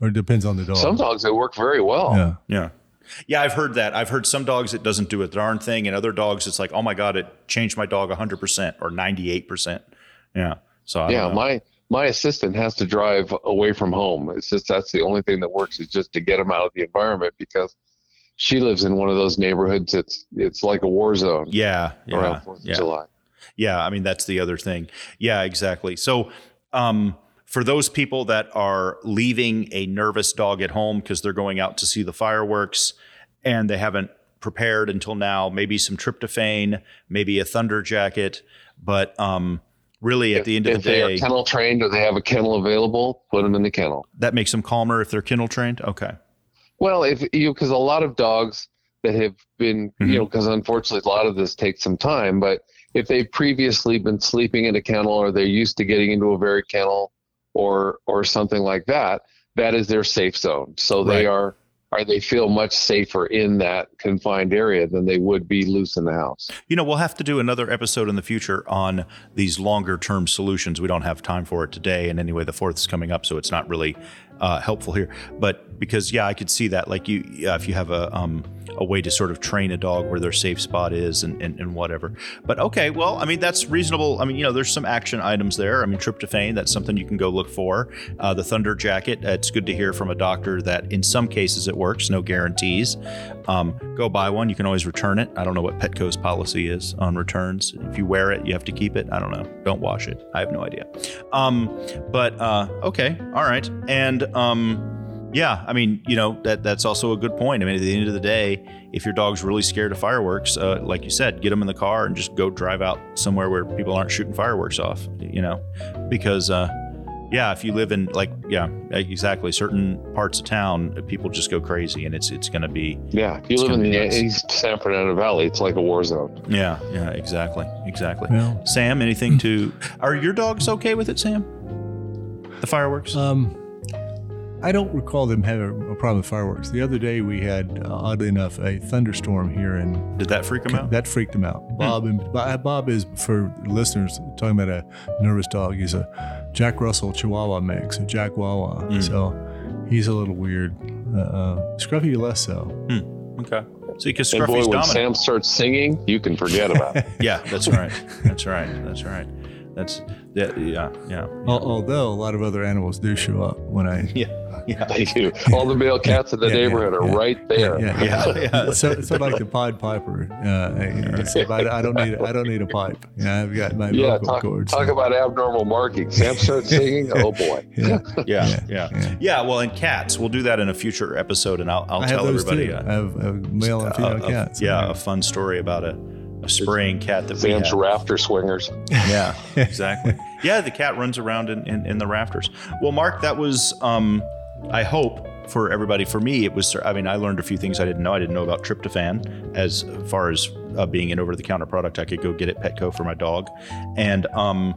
Or it depends on the dog. Some dogs they work very well. Yeah. Yeah. Yeah, I've heard that. I've heard some dogs it doesn't do a darn thing, and other dogs it's like, oh my god, it changed my dog 100% or 98%. Yeah. So I yeah, don't know. my my assistant has to drive away from home. It's just that's the only thing that works is just to get him out of the environment because she lives in one of those neighborhoods. It's it's like a war zone yeah, yeah, yeah. July. Yeah, I mean that's the other thing. Yeah, exactly. So, um, for those people that are leaving a nervous dog at home because they're going out to see the fireworks and they haven't prepared until now, maybe some tryptophan, maybe a thunder jacket, but um, really at the end of the day. if they are kennel trained or they have a kennel available, put them in the kennel. that makes them calmer if they're kennel trained. Okay. Well, if you because a lot of dogs that have been Mhm. you know because unfortunately a lot of this takes some time, but if they've previously been sleeping in a kennel or they're used to getting into a very kennel or or something like that, that is their safe zone. So they are are they feel much safer in that confined area than they would be loose in the house. You know, we'll have to do another episode in the future on these longer term solutions. We don't have time for it today. And anyway, the fourth is coming up, so it's not really uh, helpful here. But because, yeah, I could see that. Like, you, yeah, if you have a, um, a way to sort of train a dog where their safe spot is and, and, and whatever. But okay, well, I mean, that's reasonable. I mean, you know, there's some action items there. I mean, tryptophan, that's something you can go look for. Uh, the Thunder Jacket, it's good to hear from a doctor that in some cases it works, no guarantees. Um, go buy one. You can always return it. I don't know what Petco's policy is on returns. If you wear it, you have to keep it. I don't know. Don't wash it. I have no idea. Um, but uh, okay, all right, and um, yeah, I mean, you know that that's also a good point. I mean, at the end of the day, if your dog's really scared of fireworks, uh, like you said, get them in the car and just go drive out somewhere where people aren't shooting fireworks off. You know, because. Uh, yeah, if you live in like yeah, exactly certain parts of town, people just go crazy, and it's it's going to be Yeah, if you It's live in the. East San Fernando Valley, it's like a war zone. yeah yeah exactly exactly. Well, Sam, anything *laughs* to? Are your dogs okay with it, Sam? The fireworks? um, I don't recall them having a problem with fireworks. The other day we had, uh, oddly enough, a thunderstorm here and Did that freak them out? That freaked them out. Bob and Bob Bob is for listeners talking about a nervous dog. He's a Jack Russell Chihuahua mix, a Jack Wawa. Mm. So he's a little weird. Uh, uh, Scruffy less so. Okay. See, because And boy, when dominant. Sam starts singing, you can forget about it. *laughs* yeah, that's right. That's right. That's right. That's yeah, yeah, yeah. Al- Although a lot of other animals do show up when I. Yeah, yeah, *laughs* They do. All the male cats in the Yeah, yeah, neighborhood are yeah. right there. Yeah, yeah, yeah. *laughs* So, so like the Pied Piper. Uh, he said, I, I don't need. I don't need a pipe. Yeah, I've got my Yeah, vocal talk, cords. talk about abnormal marking. Sam starts singing. Oh boy. *laughs* yeah. Yeah, yeah, Yeah, yeah, yeah. Well, and cats, we'll do that in a future episode, and I'll, I'll tell everybody. too. uh, I have, I have male and female a- cats. yeah, a fun story about a, a spraying cat that we Sam's have. rafter swingers. Yeah, *laughs* exactly. yeah, the cat runs around in, in, in the rafters. Well, Mark, that was, um, I hope for everybody, for me, it was, I mean, I learned a few things I didn't know. I didn't know about tryptophan as far as uh, being an over the counter product I could go get at Petco for my dog. And um,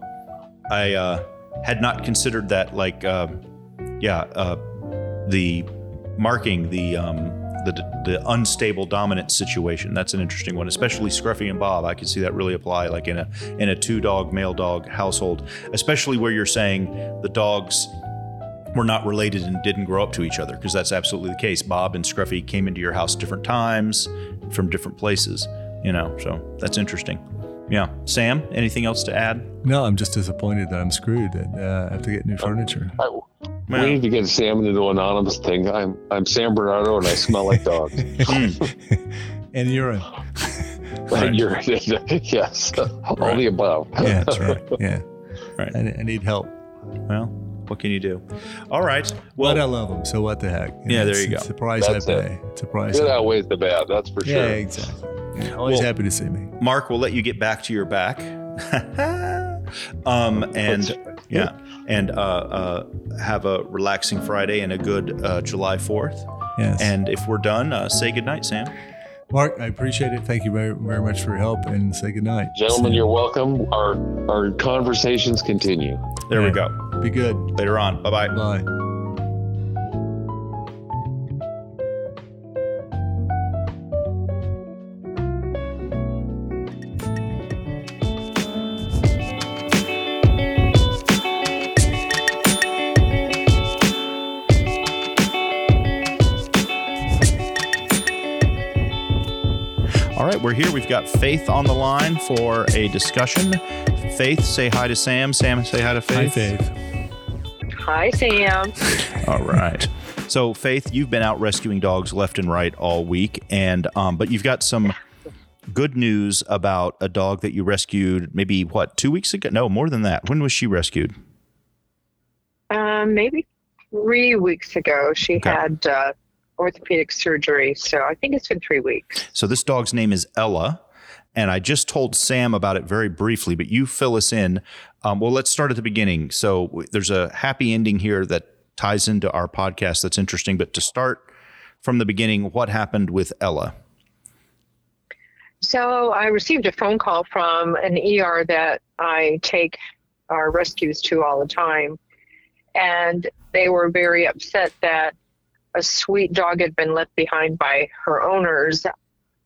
I uh, had not considered that, like, uh, yeah, uh, the marking, the, um, the the unstable dominant situation. That's an interesting one, especially Scruffy and Bob. I can see that really apply, like in a in a two dog male dog household, especially where you're saying the dogs were not related and didn't grow up to each other, because that's absolutely the case. Bob and Scruffy came into your house different times, from different places. You know, so that's interesting. Yeah, Sam. Anything else to add? No, I'm just disappointed that I'm screwed that uh, I have to get new furniture. I, we need to get Sam into the anonymous thing. I'm I'm Sam Bernardo and I smell like dogs. *laughs* and urine. *laughs* You're *laughs* yes, all Right. the above. Yeah, that's right. Yeah. Right. I, I need help. Well, what can you do? All right. But I love them, so what the heck? Yeah, there it's- you go. It's the price That's I it. It's a price. Good outweighs the bad. That's for sure. Yeah, sure. exactly. Yeah, always Well- happy to see me. Mark, we'll let you get back to your back. *laughs* um, and *laughs* yeah, and uh, uh, have a relaxing Friday and a good uh, July Fourth. Yes. And if we're done, uh, say goodnight, Sam. Mark, I appreciate it. Thank you very, very much for your help and say goodnight. Gentlemen, you're welcome. Our our conversations continue. There we go. Be good. Later on. Bye bye. Bye. All right, we're here. We've got Faith on the line for a discussion. Faith, say hi to Sam. Sam, say hi to Faith. Hi, Faith. Hi, Sam. All right. So, Faith, you've been out rescuing dogs left and right all week, and um, but you've got some good news about a dog that you rescued. Maybe what two weeks ago? No, more than that. When was she rescued? Um, maybe three weeks ago, she Okay. had uh, orthopedic surgery. So I think it's been three weeks. So this dog's name is Ella, and I just told Sam about it very briefly, but you fill us in. Um, well, let's start at the beginning. So there's a happy ending here that ties into our podcast that's interesting. But to start from the beginning, what happened with Ella? So I received a phone call from an ER that I take our rescues to all the time. And they were very upset that a sweet dog had been left behind by her owners.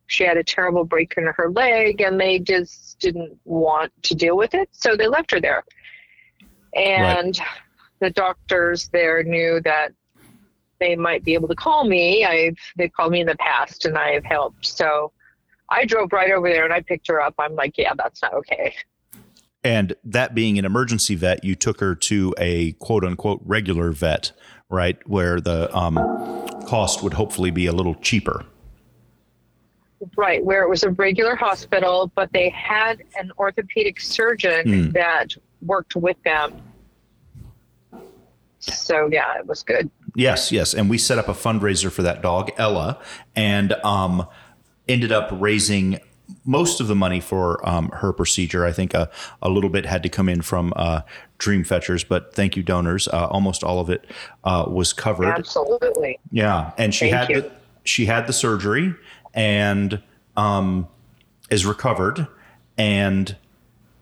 She had a terrible break in her leg, and they just didn't want to deal with it. So they left her there. And the doctors there knew that they might be able to call me. I've they've called me in the past, and I've helped. So I drove right over there and I picked her up. I'm like, yeah, that's not okay. And that being an emergency vet, you took her to a quote unquote regular vet, right? Where the um, cost would hopefully be a little cheaper. Right, where it was a regular hospital, but they had an orthopedic surgeon Hmm. that worked with them. So yeah, it was good. Yes, yes. And we set up a fundraiser for that dog, Ella, and um, ended up raising most of the money for um, her procedure. I think a, a little bit had to come in from uh, Dream Fetchers, but thank you, donors. Uh, almost all of it uh, was covered. Absolutely. Yeah, and she Thank had you. the, she had the surgery and um, is recovered, and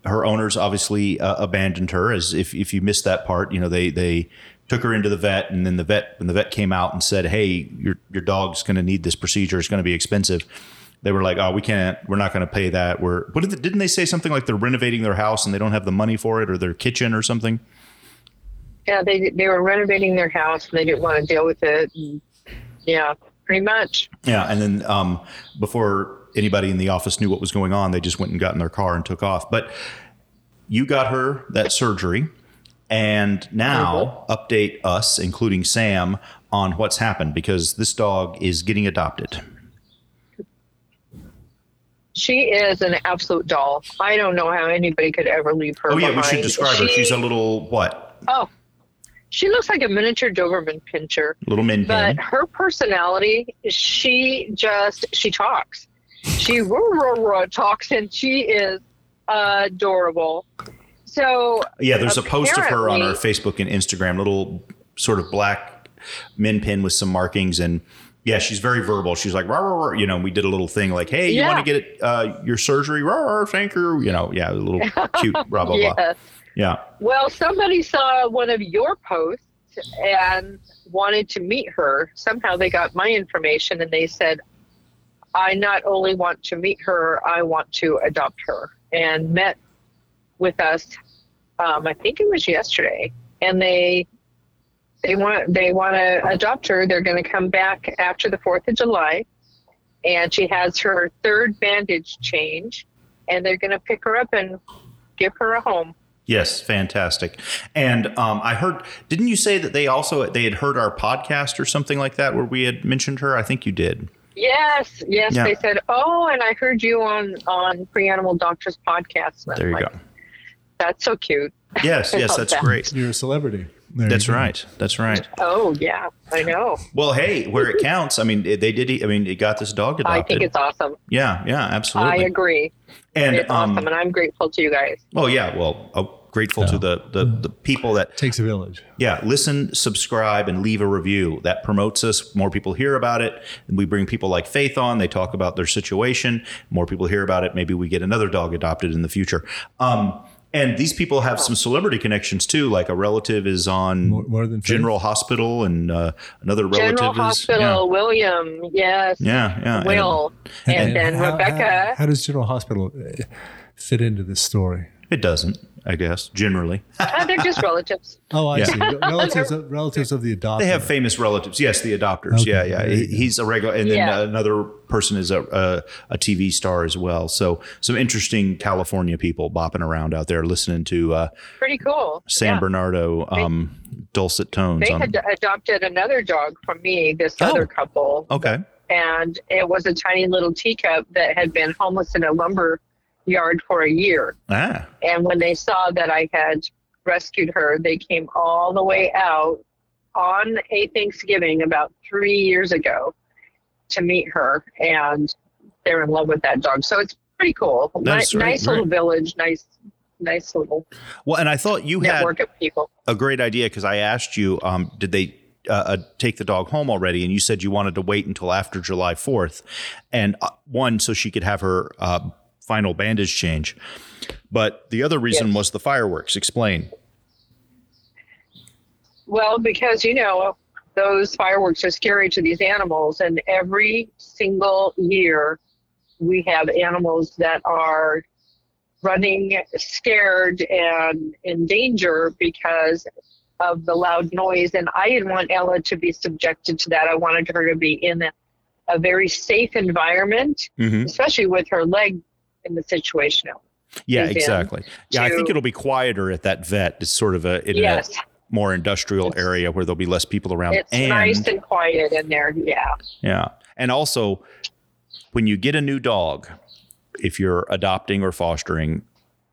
her owners obviously uh, abandoned her. As if if you missed that part, you know they they took her into the vet, and then the vet when the vet came out and said, "Hey, your your dog's going to need this procedure. It's going to be expensive." They were like, "Oh, we can't. We're not going to pay that." We're what did they, didn't they say something like they're renovating their house and they don't have the money for it or their kitchen or something? Yeah, they they were renovating their house and they didn't want to deal with it. And, yeah, pretty much. Yeah, and then um, before anybody in the office knew what was going on, they just went and got in their car and took off. But you got her that surgery, and now update us, including Sam, on what's happened because this dog is getting adopted. She is an absolute doll. I don't know how anybody could ever leave her. Oh yeah, we should behind. describe her. She's a little what? Oh, she looks like a miniature Doberman Pinscher. Little min But her personality, she just she talks. She rah, rah, rah, talks and she is adorable. So Yeah, there's a post of her on our Facebook and Instagram, little sort of black min pin with some markings and. Yeah, she's very verbal. She's like, rah, rah, rah. you know, we did a little thing like, hey, you Yeah. want to get uh, your surgery? Rah, rah, thank you. You know, yeah, a little *laughs* cute, blah, blah, blah. Yeah. Well, somebody saw one of your posts and wanted to meet her. Somehow they got my information and they said, I not only want to meet her, I want to adopt her. And met with us, um, I think it was yesterday. And they they want they want to adopt her. They're going to come back after the Fourth of July, and she has her third bandage change, and they're going to pick her up and give her a home. Yes, fantastic. And um, I heard, didn't you say that they also they had heard our podcast or something like that where we had mentioned her? I think you did. Yes, yes. Yeah. They said, "Oh, and I heard you on on Free Animal Doctors podcast." And There you like, go. That's so cute. Yes, *laughs* yes, that's that. great. You're a celebrity. There That's right. That's right. Oh yeah, I know. Well, hey, where it counts, I mean, they did. I mean, it got this dog adopted. I think it's awesome. yeah, yeah, absolutely. I agree. and it's um, awesome, and I'm grateful to you guys. oh yeah, well, oh, grateful to the, the the people that Takes a village. yeah listen, subscribe, and leave a review. That promotes us. More people hear about it, and we bring people like Faith on. They talk about their situation. More people hear about it. Maybe we get another dog adopted in the future. Um, and these people have some celebrity connections too. Like a relative is on More, more than General Hospital, and uh, another relative is General is Hospital, William, yes, Yeah, yeah, yeah. and- Will, and, then how, Rebecca. How, how does General Hospital uh, fit into this story? It doesn't, I guess, generally. Ah, *laughs* they're just relatives. Oh, I Yeah. see. Relatives of, relatives of the adopted. They have famous relatives. Yes, the adopters. Okay, yeah, yeah. He- He's a regular, and then Yeah. another person is a, a a TV star as well. So some interesting California people bopping around out there listening to uh, Pretty cool. San Yeah. Bernardo um, dulcet tones. They on- had adopted another dog from me, this Oh. other couple, okay. and it was a tiny little teacup that had been homeless in a lumber yard for a year. Ah, And when they saw that I had rescued her, they came all the way out on a Thanksgiving about three years ago to meet her, and they're in love with that dog. So it's pretty cool. That's Ni- right, nice little village, nice, nice little well, and I thought you had people. a great idea because I asked you, um, did they uh, uh, take the dog home already? And you said you wanted to wait until after July 4th. And uh, one, so she could have her uh, final bandage change. But the other reason Yes. was the fireworks. Explain. Well, because you know those fireworks are scary to these animals, and every single year we have animals that are running scared and in danger because of the loud noise. And I didn't want Ella to be subjected to that. I wanted her to be in a, a very safe environment, Mm-hmm. especially with her leg in the situation. Yeah, exactly. Yeah, I think it'll be quieter at that vet. It's sort of a in Yes, a more industrial area where there'll be less people around. it's and nice and quiet in there. Yeah. yeah, and also when you get a new dog, if you're adopting or fostering,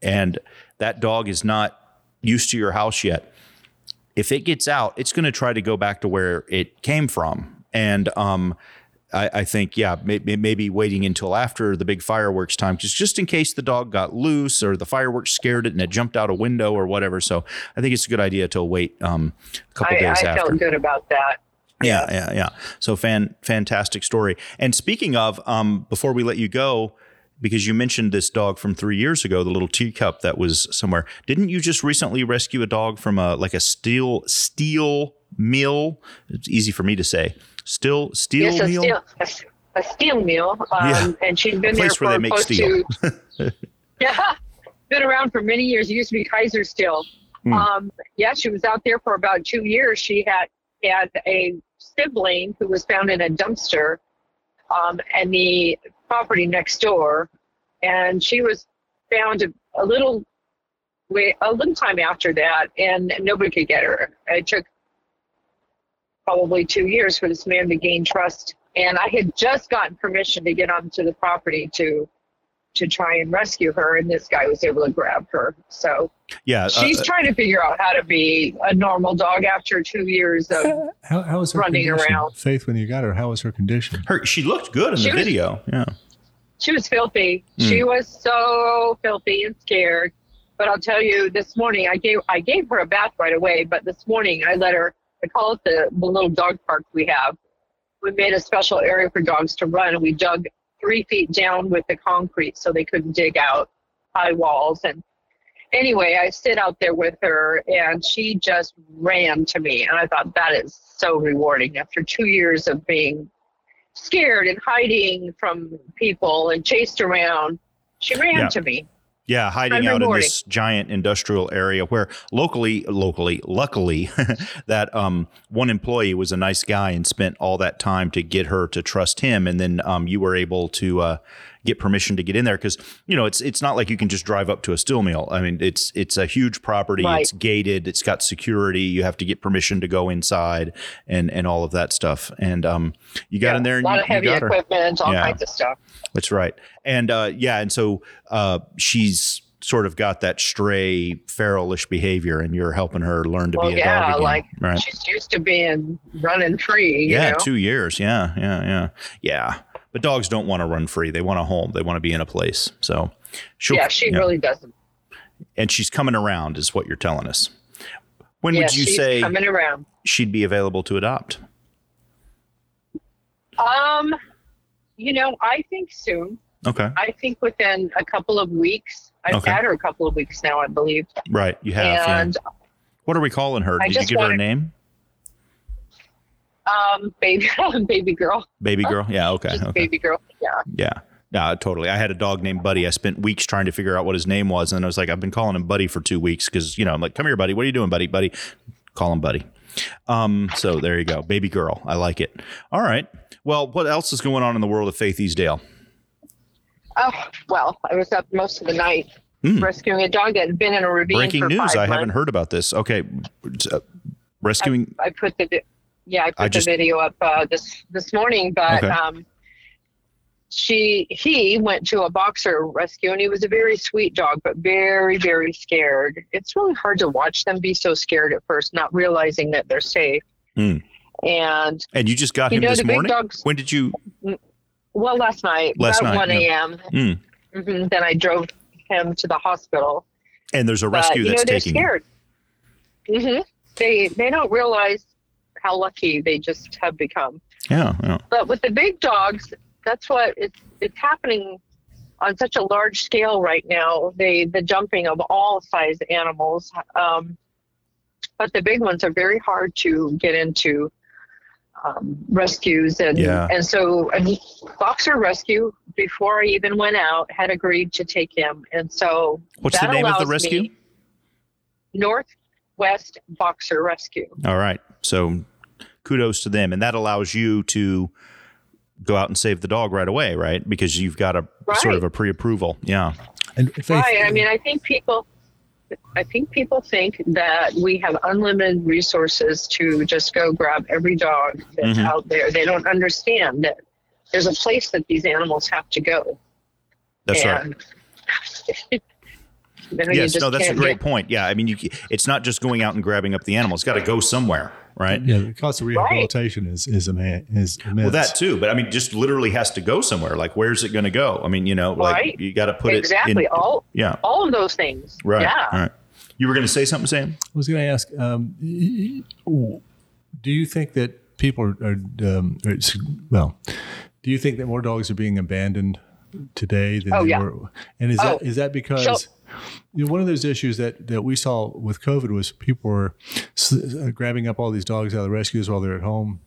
and that dog is not used to your house yet, if it gets out, it's going to try to go back to where it came from. And um, I, I think, yeah, maybe, maybe waiting until after the big fireworks time, just just in case the dog got loose or the fireworks scared it and it jumped out a window or whatever. So I think it's a good idea to wait um, a couple I, days I after. felt good about that. Yeah, yeah, yeah. So fan, fantastic story. And speaking of, um, before we let you go, because you mentioned this dog from three years ago, the little teacup that was somewhere. Didn't you just recently rescue a dog from a like a steel steel mill? It's easy for me to say. Still steel yes, a mill. steel, a, a steel mill, um, Yeah. and she's been A there place for where they make close steel. to. *laughs* yeah, been around for many years. It used to be Kaiser Steel. Hmm. Um, yeah, she was out there for about two years. She had had a sibling who was found in a dumpster, um, and the property next door, and she was found a, a little way a little time after that, and nobody could get her. It took probably two years for this man to gain trust. And I had just gotten permission to get onto the property to to try and rescue her, and this guy was able to grab her. So Yeah, uh, she's uh, trying to figure out how to be a normal dog after two years of. *laughs* How, how was her Running condition? around. Faith, when you got her, how was her condition? her she looked good in She the was- video. Yeah. She was filthy. Mm. She was so filthy and scared. But I'll tell you, this morning I gave I gave her a bath right away. But this morning I let her. I call it the, the little dog park we have. We made a special area for dogs to run, and we dug three feet down with the concrete so they couldn't dig out high walls. And anyway, I sit out there with her, and she just ran to me, and I thought that is so rewarding. After two years of being scared and hiding from people and chased around, she ran Yeah. to me. Yeah, hiding out in this giant industrial area where locally, locally, luckily, *laughs* that um, one employee was a nice guy and spent all that time to get her to trust him, and then um, you were able to uh, get permission to get in there because you know it's it's not like you can just drive up to a still mill. I mean, it's it's a huge property. Right. It's gated. It's got security. You have to get permission to go inside and and all of that stuff. And um, you got Yeah, in there a and lot you, of you heavy got her. equipment, all Yeah. kinds of stuff. That's right. And uh, yeah, and so uh, she's sort of got that stray feralish behavior, and you're helping her learn to Well, be a yeah, dog again. like right. she's used to being running free. You Yeah, know? two years. Yeah, yeah, yeah, yeah. But dogs don't want to run free. They want a home. They want to be in a place. So, she'll, yeah, she really doesn't. and she's coming around, is what you're telling us. When Yeah, would you she's say coming around. she'd be available to adopt? Um, you know, I think soon. Okay, I think within a couple of weeks. I've Okay. had her a couple of weeks now, I believe. right. You have. yeah. and What are we calling her? Did you give her a name? Um, baby, *laughs* baby girl, Baby girl. Yeah. Okay. Okay. baby girl. Yeah. Yeah. Yeah, totally. I had a dog named Buddy. I spent weeks trying to figure out what his name was. And I was like, I've been calling him Buddy for two weeks because, you know, I'm like, come here, Buddy. What are you doing, Buddy? Buddy. Call him Buddy. Um, so there you go. Baby girl. I like it. All right. Well, what else is going on in the world of Faith Easdale? Oh well, I was up most of the night Hmm. rescuing a dog that had been in a ravine Breaking for news. five I months. haven't heard about this. Okay. Uh, rescuing. I put the yeah, I put I just- the video up uh, this this morning, but Okay. um, she he went to a boxer rescue, and he was a very sweet dog, but very very scared. It's really hard to watch them be so scared at first, not realizing that they're safe. Hmm. And and you just got you him know, this morning? dogs- When did you? well, last night Last about night, one yeah. a.m. Mm. hmm then I drove him to the hospital. And there's a but rescue you know that's they're taking scared. hmm They they don't realize how lucky they just have become. Yeah. Yeah. But with the big dogs, that's what it's it's happening on such a large scale right now. They the jumping of all size animals, um, but the big ones are very hard to get into um, rescues and Yeah. and so a boxer rescue before I even went out had agreed to take him, and so What's the name of the rescue? Northwest Boxer Rescue. All right. So kudos to them. And that allows you to go out and save the dog right away, right? Because you've got a sort of a pre approval. Yeah. And Faith, Right. I mean, I think people, I think people think that we have unlimited resources to just go grab every dog that's Mhm. out there. They don't understand that there's a place that these animals have to go. That's right. and, *laughs* you know, you Yes, no, that's a great get- point. Yeah, I mean, you, it's not just going out and grabbing up the animal; it's got to go somewhere, right? yeah, the cost of rehabilitation is is a man is immense. Well, that too, but I mean, just literally has to go somewhere. Like, where's it going to go? I mean, you know, like Right. you got to put exactly it in. all Yeah, all of those things. right. Yeah. Right. You were going to say something, Sam? I was going to ask, um, y- y- do you think that people are, are um, well, do you think that more dogs are being abandoned today than Oh, they yeah. were? And is Oh, that is that because sure. You know, one of those issues that, that we saw with COVID was people were s- uh, grabbing up all these dogs out of the rescues while they're at home.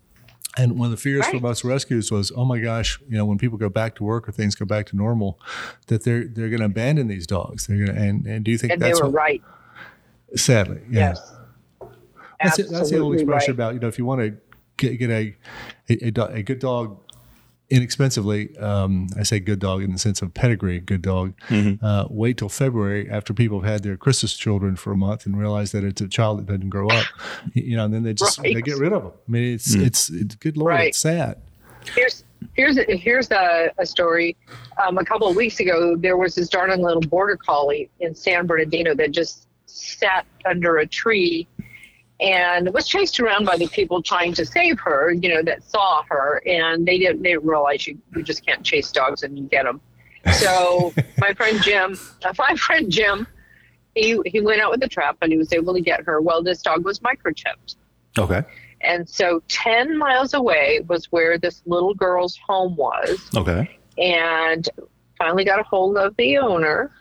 And one of the fears for Right. most rescues was, oh my gosh, you know, when people go back to work or things go back to normal, that they're they're going to abandon these dogs. They're going to, and and do you think And they that's were what, right. sadly, yeah. Yes. That's, it, that's the old expression right. about you know if you want to get, get a, a, a, a good dog inexpensively, um, I say good dog in the sense of pedigree, good dog. Mm-hmm. Uh, wait till February after people have had their Christmas children for a month and realize that it's a child that doesn't grow up, you know, and then they just they get rid of them. I mean, it's Mm. it's, it's good lord, Right. it's sad. Here's here's a, here's a, a story. Um, a couple of weeks ago, there was this darling little border collie in San Bernardino that just sat under a tree and was chased around by the people trying to save her. You know that saw her, and they didn't they didn't realize you you just can't chase dogs and you get them. So *laughs* my friend Jim, *laughs* my friend Jim, he he went out with the trap and he was able to get her. Well, this dog was microchipped. Okay. And so 10 miles away was where this little girl's home was. Okay. And finally got a hold of the owner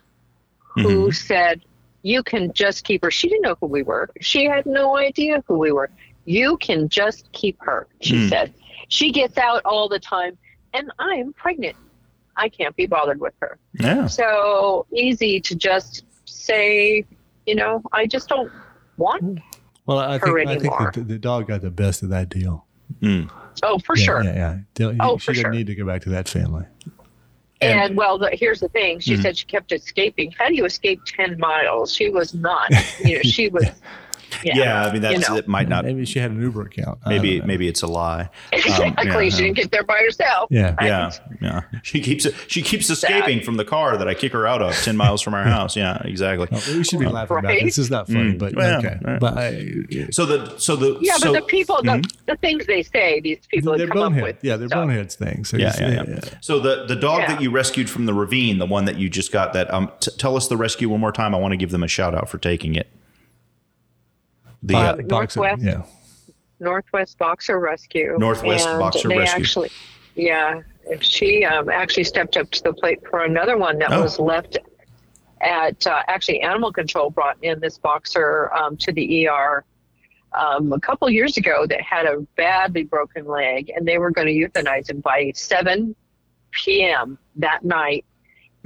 who Mm-hmm. said, You can just keep her. She didn't know who we were. She had no idea who we were. You can just keep her, she Hmm. said. She gets out all the time, and I'm pregnant. I can't be bothered with her. Yeah. So easy to just say, you know, I just don't want. Well, I think her I think the, the dog got the best of that deal. Mm. Oh, for yeah, sure. Yeah, yeah. Don't- Oh, she for didn't sure. need to go back to that family. And, well, the, here's the thing. She Mhm. said she kept escaping. How do you escape 10 miles? She was not, you know, she was, *laughs* yeah. Yeah. I mean, that's know. it. Might not. Maybe she had an Uber account. Maybe maybe it's a lie. *laughs* Exactly. yeah, she yeah. didn't get there by herself. Yeah. I- Yeah, yeah. She keeps she keeps escaping from the car that I kick her out of ten miles from our *laughs* house. Yeah, exactly. Oh, we should be laughing about Right? this. This is not funny, Mm. but Well, okay. right. But I, So the so the Yeah, so, but the people, the, the things they say, these people they're come up bonehead. with. Yeah, they're stuff. boneheads things. So yeah, you yeah, yeah. So the the dog Yeah. that you rescued from the ravine, the one that you just got, that um, t- tell us the rescue one more time. I want to give them a shout out for taking it. The uh, Um, Boxer, Northwest. Yeah. Northwest Boxer Rescue. Northwest and Boxer they Rescue. Actually, yeah, she um, actually stepped up to the plate for another one that Oh. was left at uh, actually animal control brought in this boxer um, to the ER um, a couple years ago that had a badly broken leg, and they were going to euthanize him by 7 p.m. that night.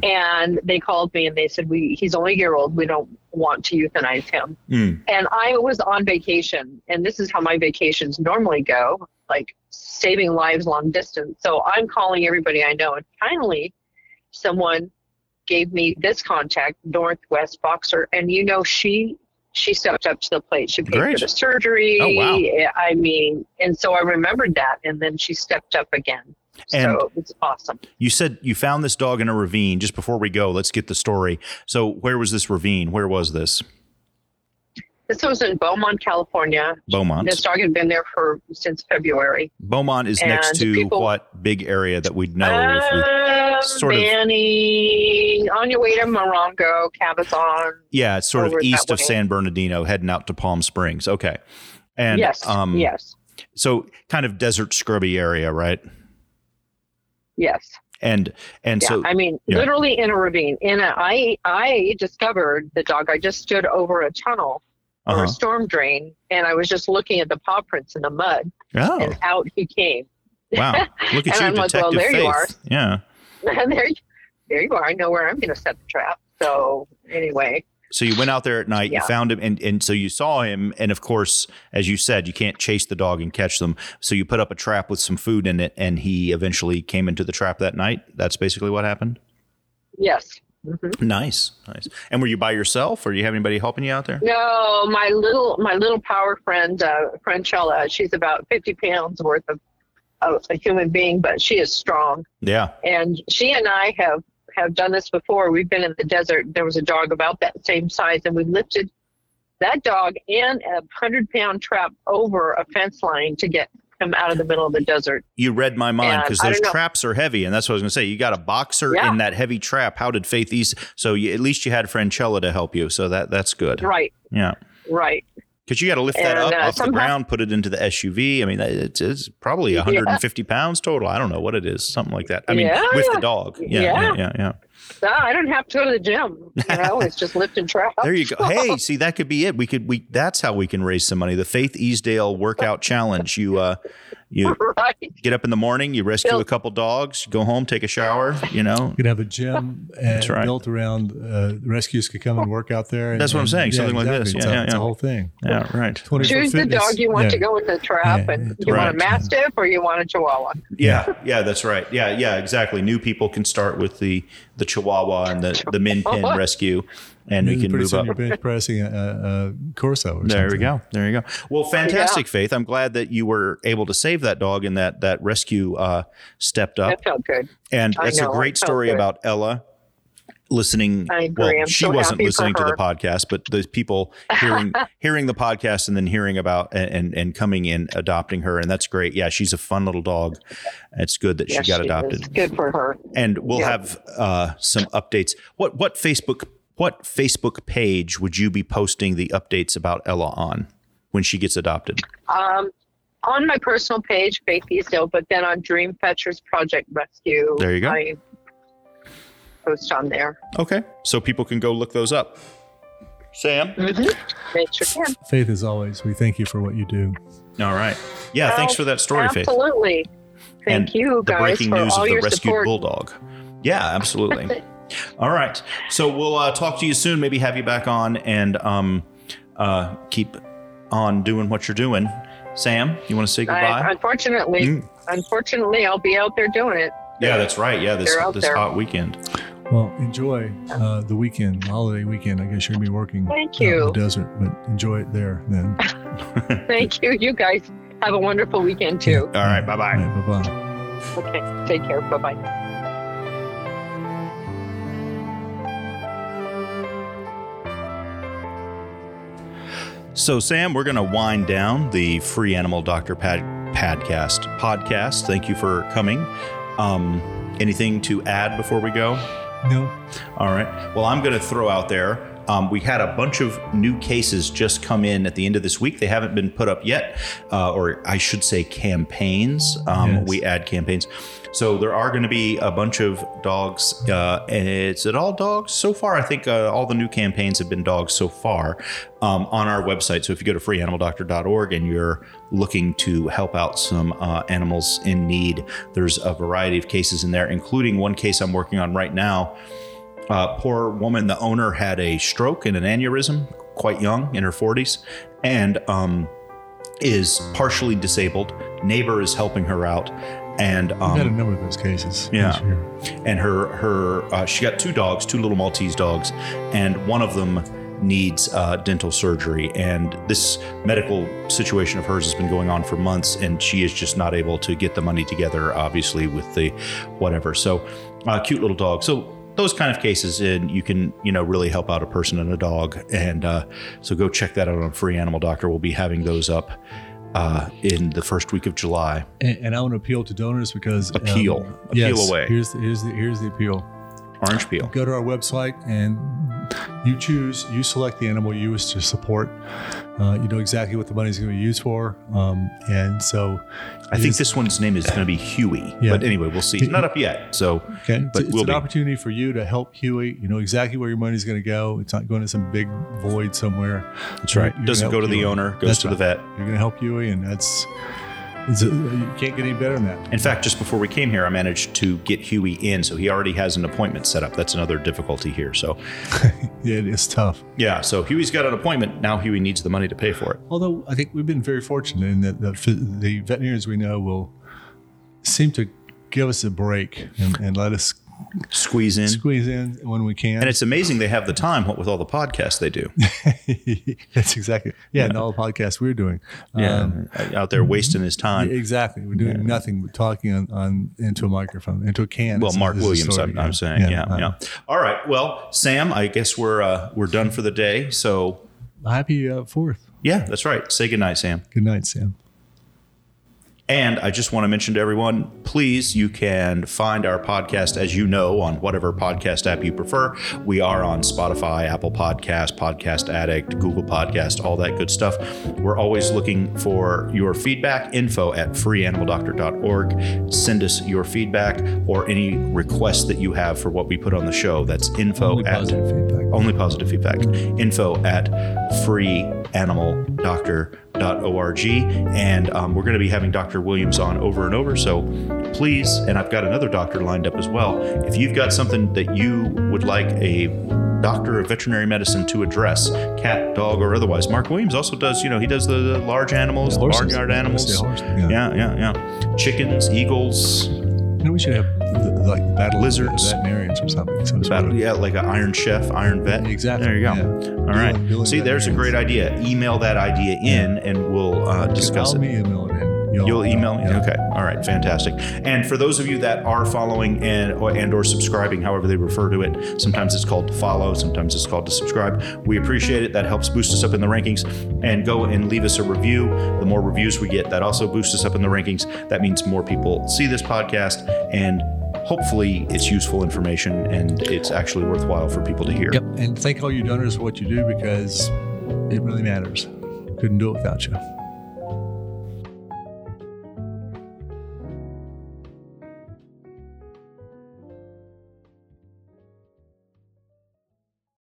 And they called me and they said, "We he's only a year old. We don't want to euthanize him." mm, and I was on vacation, and this is how my vacations normally go, like saving lives long distance. So I'm calling everybody I know, and finally, someone gave me this contact, Northwest Boxer, and you know she she stepped up to the plate. She paid Great. for the surgery. Oh, wow. I mean, and so I remembered that, and then she stepped up again. And- so it's awesome. you said you found this dog in a ravine. Just before we go, let's get the story. So where was this ravine? Where was this? This was in Beaumont, California. Beaumont. This dog had been there for since February. Beaumont is next to people- what big area that we'd know? Uh, sort of- on your way to Morongo, Cabazon. yeah, it's sort of east of way. San Bernardino, heading out to Palm Springs. Okay, and yes, um, yes, so kind of desert scrubby area, right? Yes. And and Yeah, so I mean, yeah. literally in a ravine. In a, I, I discovered the dog. I just stood over a tunnel or uh-huh. a storm drain, and I was just looking at the paw prints in the mud, oh and out he came. wow, *laughs* look at And you, I'm like, well, Detective there Faith. you are. Yeah. and *laughs* there, there you are. I know where I'm going to set the trap. So anyway, So you went out there at night, you found him, and, and so you saw him. And of course, as you said, you can't chase the dog and catch them. So you put up a trap with some food in it, and he eventually came into the trap that night. That's basically what happened. yes. hmm Nice, nice. And were you by yourself, or do you have anybody helping you out there? No, my little my little power friend, uh, Franchella. She's about fifty pounds worth of, of a human being, but she is strong. Yeah. And she and I have have done this before. We've been in the desert. There was a dog about that same size, and we lifted that dog and a hundred pound trap over a fence line to get him out of the middle of the desert. You read my mind because those traps are heavy, and that's what I was going to say. You got a boxer Yeah. in that heavy trap. How did Faith East? So you, at least you had Franchella to help you, so that that's good. Right, Yeah, right. Because you got to lift that up uh, off the ground, put it into the SUV. I mean, it's, it's probably 150 pounds total. I don't know what it is, something like that. I mean, Yeah. with the dog. Yeah, yeah, Yeah. yeah, yeah. No, I don't have to go to the gym. You know, it's just lifting traps. There you go. *laughs* Hey, see, that could be it. We could we. That's how we can raise some money. The Faith Easdale Workout Challenge. You uh, you *laughs* right. get up in the morning, you rescue Bill- a couple dogs, go home, take a shower. You know, You could have a gym *laughs* That's right. built around uh, rescues could come and work out there. and- That's what I'm and- saying, yeah, something like this. exactly. It's, Yeah, a, yeah, it's a whole thing. yeah, right. 20 for Choose the dog you want Yeah. to go in the trap, Yeah, and it's you want a mastiff or you want a chihuahua. Yeah, yeah, that's right. Yeah, yeah, exactly. New people can start with the the Chihuahua and the the Min Pin rescue, and we can pretty move soon up. You're bench pressing a, a, a Corso. Or There we go. There you go. Well, fantastic, Faith. I'm glad that you were able to save that dog and that that rescue uh, stepped up. That felt good. And I that's know, a great it felt story about Ella listening. I agree. Well, I'm she so wasn't happy listening for to the podcast, but the people hearing *laughs* hearing the podcast and then hearing about and, and and coming in adopting her, and that's great. Yeah, she's a fun little dog. It's good that Yes, she got is. adopted. Good for her. And we'll Yeah. have uh, some updates. What what Facebook what Facebook page would you be posting the updates about Ella on when she gets adopted? Um, on my personal page, Faith Easdale, but then on Dream Fetchers Project Rescue, There you go. I post on there. Okay, so people can go look those up. Sam. Mhm. They sure. Faith, as always, we thank you for what you do. All right. Yeah, thanks for that story, Faith. Absolutely. Thank and you the guys breaking for news all of the your rescued support. bulldog. Yeah, absolutely. *laughs* All right. So we'll uh, talk to you soon. Maybe have you back on and um, uh, keep on doing what you're doing. Sam, you want to say I, goodbye? unfortunately, Mm. unfortunately, I'll be out there doing it. yeah, that's right. Yeah, this this there. hot weekend. Well, enjoy uh, the weekend, holiday weekend. I guess you're going to be working Thank out in you. the desert, but enjoy it there then. *laughs* *laughs* Thank you. You guys have a wonderful weekend too. All right. Bye bye. Bye bye. Okay. Take care. Bye bye. So, Sam, we're going to wind down the Free Animal Doctor Pad Podcast podcast. Thank you for coming. Um, anything to add before we go? No, All right. Well, I'm going to throw out there. Um, we had a bunch of new cases just come in at the end of this week. They haven't been put up yet, uh, or I should say campaigns. Um, Yes. We add campaigns. So there are going to be a bunch of dogs. Uh, is it all dogs so far? I think uh, all the new campaigns have been dogs so far um, on our website. So if you go to freeanimaldoctor.org and you're looking to help out some uh, animals in need, there's a variety of cases in there, including one case I'm working on right now. Uh, poor woman, the owner had a stroke and an aneurysm, quite young, in her 40s, and um, is partially disabled. Neighbor is helping her out, and We've had a um, number of those cases. yeah. and her her uh, she got two dogs, two little Maltese dogs, and one of them needs uh, dental surgery. And this medical situation of hers has been going on for months, and she is just not able to get the money together. Obviously, with the whatever. So, uh, cute little dog. So those kind of cases, and you can you know really help out a person and a dog. And uh, so go check that out on Free Animal Doctor. We'll be having those up. Uh, in the first week of July, And, and I want to appeal to donors because um, Appeal. Appeal yes, away. Here's the, here's the here's the appeal. orange peel. Go to our website and you choose, you select the animal you wish to support. Uh, you know exactly what the money is going to be used for, um, and so I think is- this one's name is going to be Huey. Yeah. But anyway, we'll see. It's not up yet. So, Okay, but it's, it's we'll an be. opportunity for you to help Huey. You know exactly where your money's going to go. It's not going to some big void somewhere. That's right. You're Doesn't go to the Huey. owner, goes That's to right. the vet. You're going to help Huey, and that's it's a, uh, you can't get any better than that. In fact, just before we came here, I managed to get Huey in. So he already has an appointment set up. That's another difficulty here. So, *laughs* Yeah, it is tough. yeah. So Huey's got an appointment. Now Huey needs the money to pay for it. Although I think we've been very fortunate in that the, the veterinarians we know will seem to give us a break and, and let us Squeeze in. squeeze in when we can. And it's amazing they have the time, what with all the podcasts they do. *laughs* That's exactly yeah. And all the podcasts we're doing. Um, out there wasting his time. exactly. We're doing nothing but talking on, on into a microphone, into a can. Well, is- Mark Williams, story, I'm, I'm saying, yeah, yeah. uh, All right, well, Sam, I guess we're uh, we're done for the day. So, Happy uh, Fourth. yeah, that's right. Say goodnight, Sam. Good night, Sam. And I just want to mention to everyone, please, you can find our podcast, as you know, on whatever podcast app you prefer. We are on Spotify, Apple Podcast, Podcast Addict, Google Podcast, all that good stuff. We're always looking for your feedback. Info at freeanimaldoctor.org. Send us your feedback or any requests that you have for what we put on the show. That's info Only at positive feedback. only positive feedback. Info at freeanimaldoctor.org. And um, we're going to be having Dr. Williams on over and over. So please, and I've got another doctor lined up as well. If you've got something that you would like a doctor of veterinary medicine to address, cat, dog, or otherwise, Mark Williams also does, you know, he does the, the large animals, the barnyard animals. Yeah. Yeah, yeah, yeah. Chickens, eagles, You know, we should have the, the, like battle Lizards. veterinarians or something. Some sort battle, yeah, like an Iron Chef, Iron Vet. Exactly, There you go. yeah. All right. Billing- billing See, there's a great idea. Email that idea in, and we'll uh, discuss it. me, email it in. You'll, You'll email me. Yeah. Okay. All right. Fantastic. And for those of you that are following and or, and or subscribing, however they refer to it, sometimes it's called to follow, sometimes it's called to subscribe. We appreciate it. That helps boost us up in the rankings. And go and leave us a review. The more reviews we get, that also boosts us up in the rankings. That means more people see this podcast and. Hopefully, it's useful information and it's actually worthwhile for people to hear. Yep. And thank all you donors for what you do because it really matters. Couldn't do it without you.